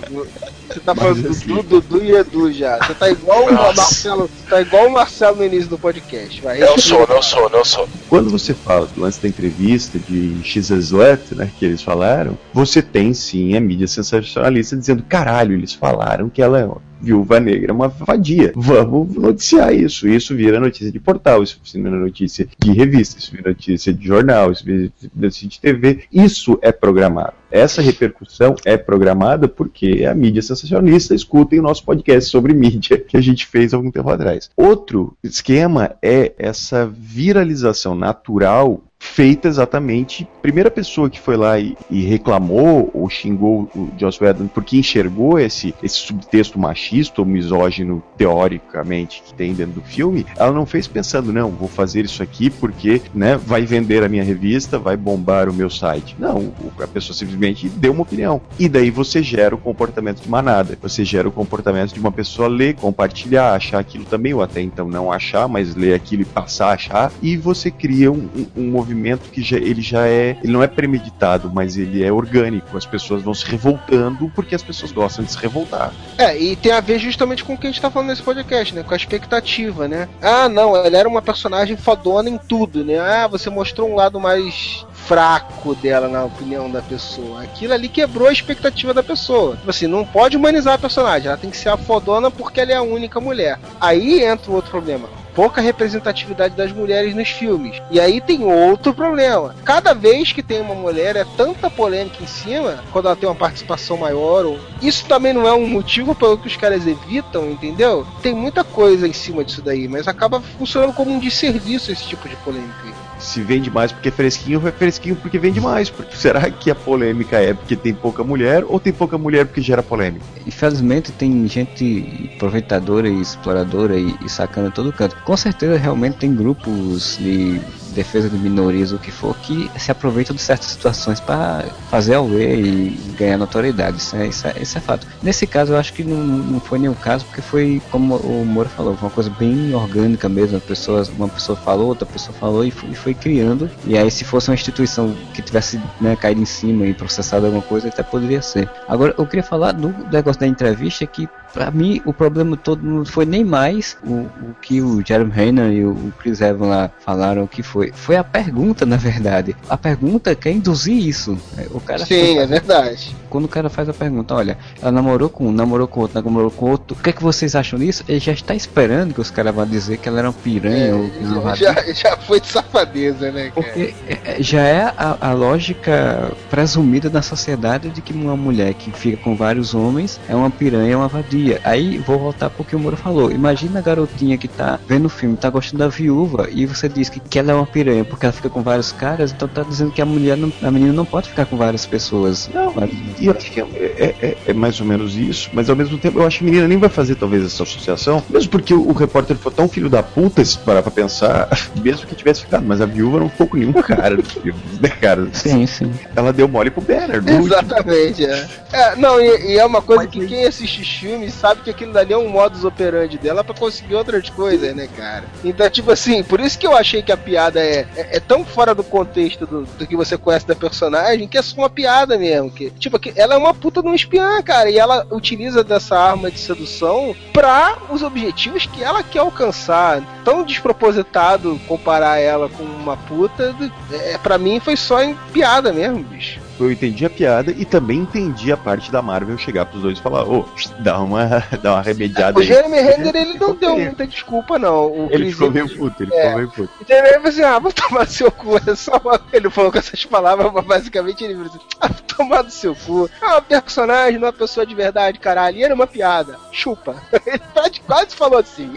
C: Você tá falando do
E: assim-
C: Dudu, Dudu e Edu já. Você tá igual o. Marcelo. Tá igual o Marcelo no início do podcast. Vai,
F: Não
C: respira.
F: sou, não sou, não sou.
E: Quando você fala do lance da entrevista de X Slut, né, que eles falaram, você tem sim a mídia sensacionalista dizendo, caralho, eles falaram que ela é viúva negra, uma vadia. Vamos noticiar isso. Isso vira notícia de portal, isso vira notícia de revista, isso vira notícia de jornal, isso vira notícia de TV. Isso é programado. Essa repercussão é programada porque a mídia sensacionalista escutem o nosso podcast sobre mídia que a gente fez algum tempo atrás. Outro esquema é essa viralização natural feita exatamente. Primeira pessoa que foi lá e, e reclamou ou xingou o Joss Whedon porque enxergou esse, esse subtexto machista ou misógino, teoricamente, que tem dentro do filme, ela não fez pensando, não, vou fazer isso aqui porque né, vai vender a minha revista, vai bombar o meu site. Não, a pessoa simplesmente deu uma opinião. E daí você gera o comportamento de manada. Você gera o comportamento de uma pessoa ler, compartilhar, achar aquilo também, ou até então não achar, mas ler aquilo e passar a achar. E você cria um, um- movimento que já, ele já é. Ele não é premeditado, mas ele é orgânico. As pessoas vão se revoltando porque as pessoas gostam de se revoltar.
C: É, e tem a ver justamente com o que a gente tá falando nesse podcast, né? Com a expectativa, né? Ah, não, ela era uma personagem fodona em tudo, né? Ah, você mostrou um lado mais fraco dela, na opinião da pessoa. Aquilo ali quebrou a expectativa da pessoa. Tipo assim, não pode humanizar a personagem, ela tem que ser a fodona porque ela é a única mulher. Aí entra o outro problema. Pouca representatividade das mulheres nos filmes. E aí tem outro problema. Cada vez que tem uma mulher, é tanta polêmica em cima, quando ela tem uma participação maior. Ou... Isso também não é um motivo pelo que os caras evitam, entendeu? Tem muita coisa em cima disso daí, mas acaba funcionando como um desserviço esse tipo de polêmica.
E: Se vende mais porque é fresquinho, é fresquinho porque vende mais. Porque será que a polêmica é porque tem pouca mulher ou tem pouca mulher porque gera polêmica?
B: Infelizmente tem gente aproveitadora e exploradora e, e sacana todo canto. Com certeza realmente tem grupos de defesa de minorias, o que for, que se aproveitam de certas situações para fazer ao ver e ganhar notoriedade. Isso é, isso, é, isso é fato. Nesse caso eu acho que não, não foi nenhum caso, porque foi, como o Moura falou, uma coisa bem orgânica mesmo. Uma pessoa, uma pessoa falou, outra pessoa falou e foi, foi criando. E aí se fosse uma instituição que tivesse né, caído em cima e processado alguma coisa, até poderia ser. Agora eu queria falar do negócio da entrevista que Pra mim, o problema todo não foi nem mais o, o que o Jeremy Renner e o, Chris Evans lá falaram que foi. Foi a pergunta, na verdade. A pergunta quer induzir isso. O cara
C: Sim,
B: foi-
C: é verdade.
B: Quando o cara faz a pergunta, olha, ela namorou com um, namorou com outro, namorou com outro, o que é que vocês acham disso? Ele já está esperando que os caras vão dizer que ela era uma piranha ou que não vai-
C: Já, <laughs> já foi de safadeza, né, cara?
B: porque é- é- já é a, a lógica presumida na sociedade de que uma mulher que fica com vários homens é uma piranha, é uma vadia. Aí vou voltar pro que o Moro falou. Imagina a garotinha que tá vendo o filme, tá gostando da viúva e você diz que, que ela é uma piranha porque ela fica com vários caras, então tá dizendo que a mulher, não, a menina não pode ficar com várias pessoas.
E: Não, E eu acho que é, é- é- é mais ou menos isso, mas ao mesmo tempo eu acho que a menina nem vai fazer talvez essa associação, mesmo porque o, o repórter foi tão filho da puta, se parar pra pensar, <laughs> mesmo que tivesse ficado, mas a viúva não ficou com nenhum cara do filme, né, cara?
B: Sim, sim.
E: Ela deu mole pro Banner, no.
C: Exatamente, é. É, não, e, e é uma coisa que quem assiste os sabe que aquilo dali é um modus operandi dela pra conseguir outras coisas, né, cara? Então, tipo assim, por isso que eu achei que a piada é, é, é tão fora do contexto do, do, que você conhece da personagem que é só uma piada mesmo. Que, tipo, que ela é uma puta de um espiã, cara, e ela utiliza dessa arma de sedução pra os objetivos que ela quer alcançar. Tão despropositado comparar ela com uma puta, é, pra mim foi só em piada mesmo, bicho
E: eu entendi a piada e também entendi a parte da Marvel chegar pros dois e falar, ô, oh, dá uma, <laughs> dá uma remediada
C: aí. O Jeremy Renner, ele não deu muita desculpa, não. O
E: ele ficou meio puto, ele é. ficou meio puto.
C: Então ele falou assim, ah, vou tomar seu cu, <laughs> é só uma... Ele falou com essas palavras, mas basicamente ele falou assim, ah, vou tomar do seu cu. É uma personagem, não é uma pessoa de verdade, caralho, e era uma piada. Chupa. <laughs> Ele quase falou assim.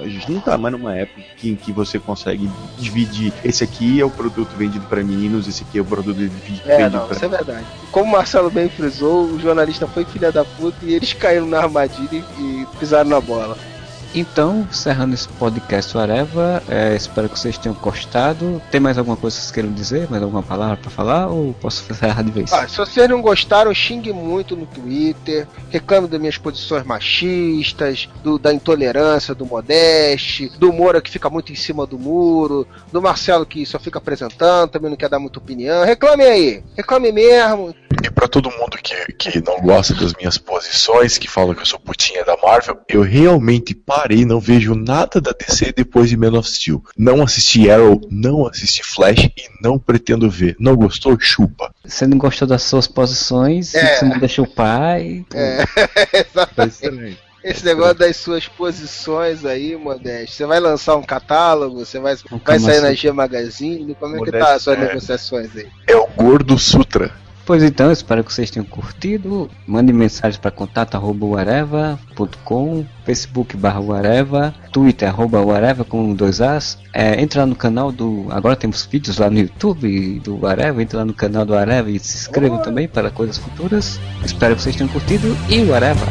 E: A gente não tá mais numa época em que você consegue dividir. Esse aqui é o produto vendido para meninos, esse aqui é o produto vendido
C: é, não, pra... isso é verdade. Como o Marcelo bem frisou, o jornalista foi filha da puta e eles caíram na armadilha e pisaram na bola.
B: Então, encerrando esse podcast Areva, é, espero que vocês tenham gostado. Tem mais alguma coisa que vocês queiram dizer? Mais alguma palavra para falar? Ou posso encerrar de vez?
C: Ah, se vocês não gostaram, xingue muito no Twitter, reclame das minhas posições machistas, do, da intolerância, do Modeste, do Moura que fica muito em cima do muro, do Marcelo que só fica apresentando, também não quer dar muita opinião. Reclame aí, reclame mesmo.
F: E para todo mundo que, que não gosta das minhas posições, que fala que eu sou putinha da Marvel, eu realmente parei, não vejo nada da DC depois de Man of Steel. Não assisti Arrow, não assisti Flash e não pretendo ver. Não gostou? Chupa.
B: Você não gostou das suas posições, é. você manda chupar e.
C: É, <laughs> exatamente. Esse negócio das suas posições aí, Modeste. Você vai lançar um catálogo? Você vai, vai sair na G Magazine? Como é que tá as suas é, negociações aí?
F: É o Gordo Sutra.
B: Pois então, espero que vocês tenham curtido. Mande mensagens para contato@areva.com, Facebook barra Twitter arroba Areva com dois As. É, entra lá no canal do. Agora temos vídeos lá no YouTube do Areva. Entra lá no canal do Areva e se inscreva também para coisas futuras. Espero que vocês tenham curtido e o Areva.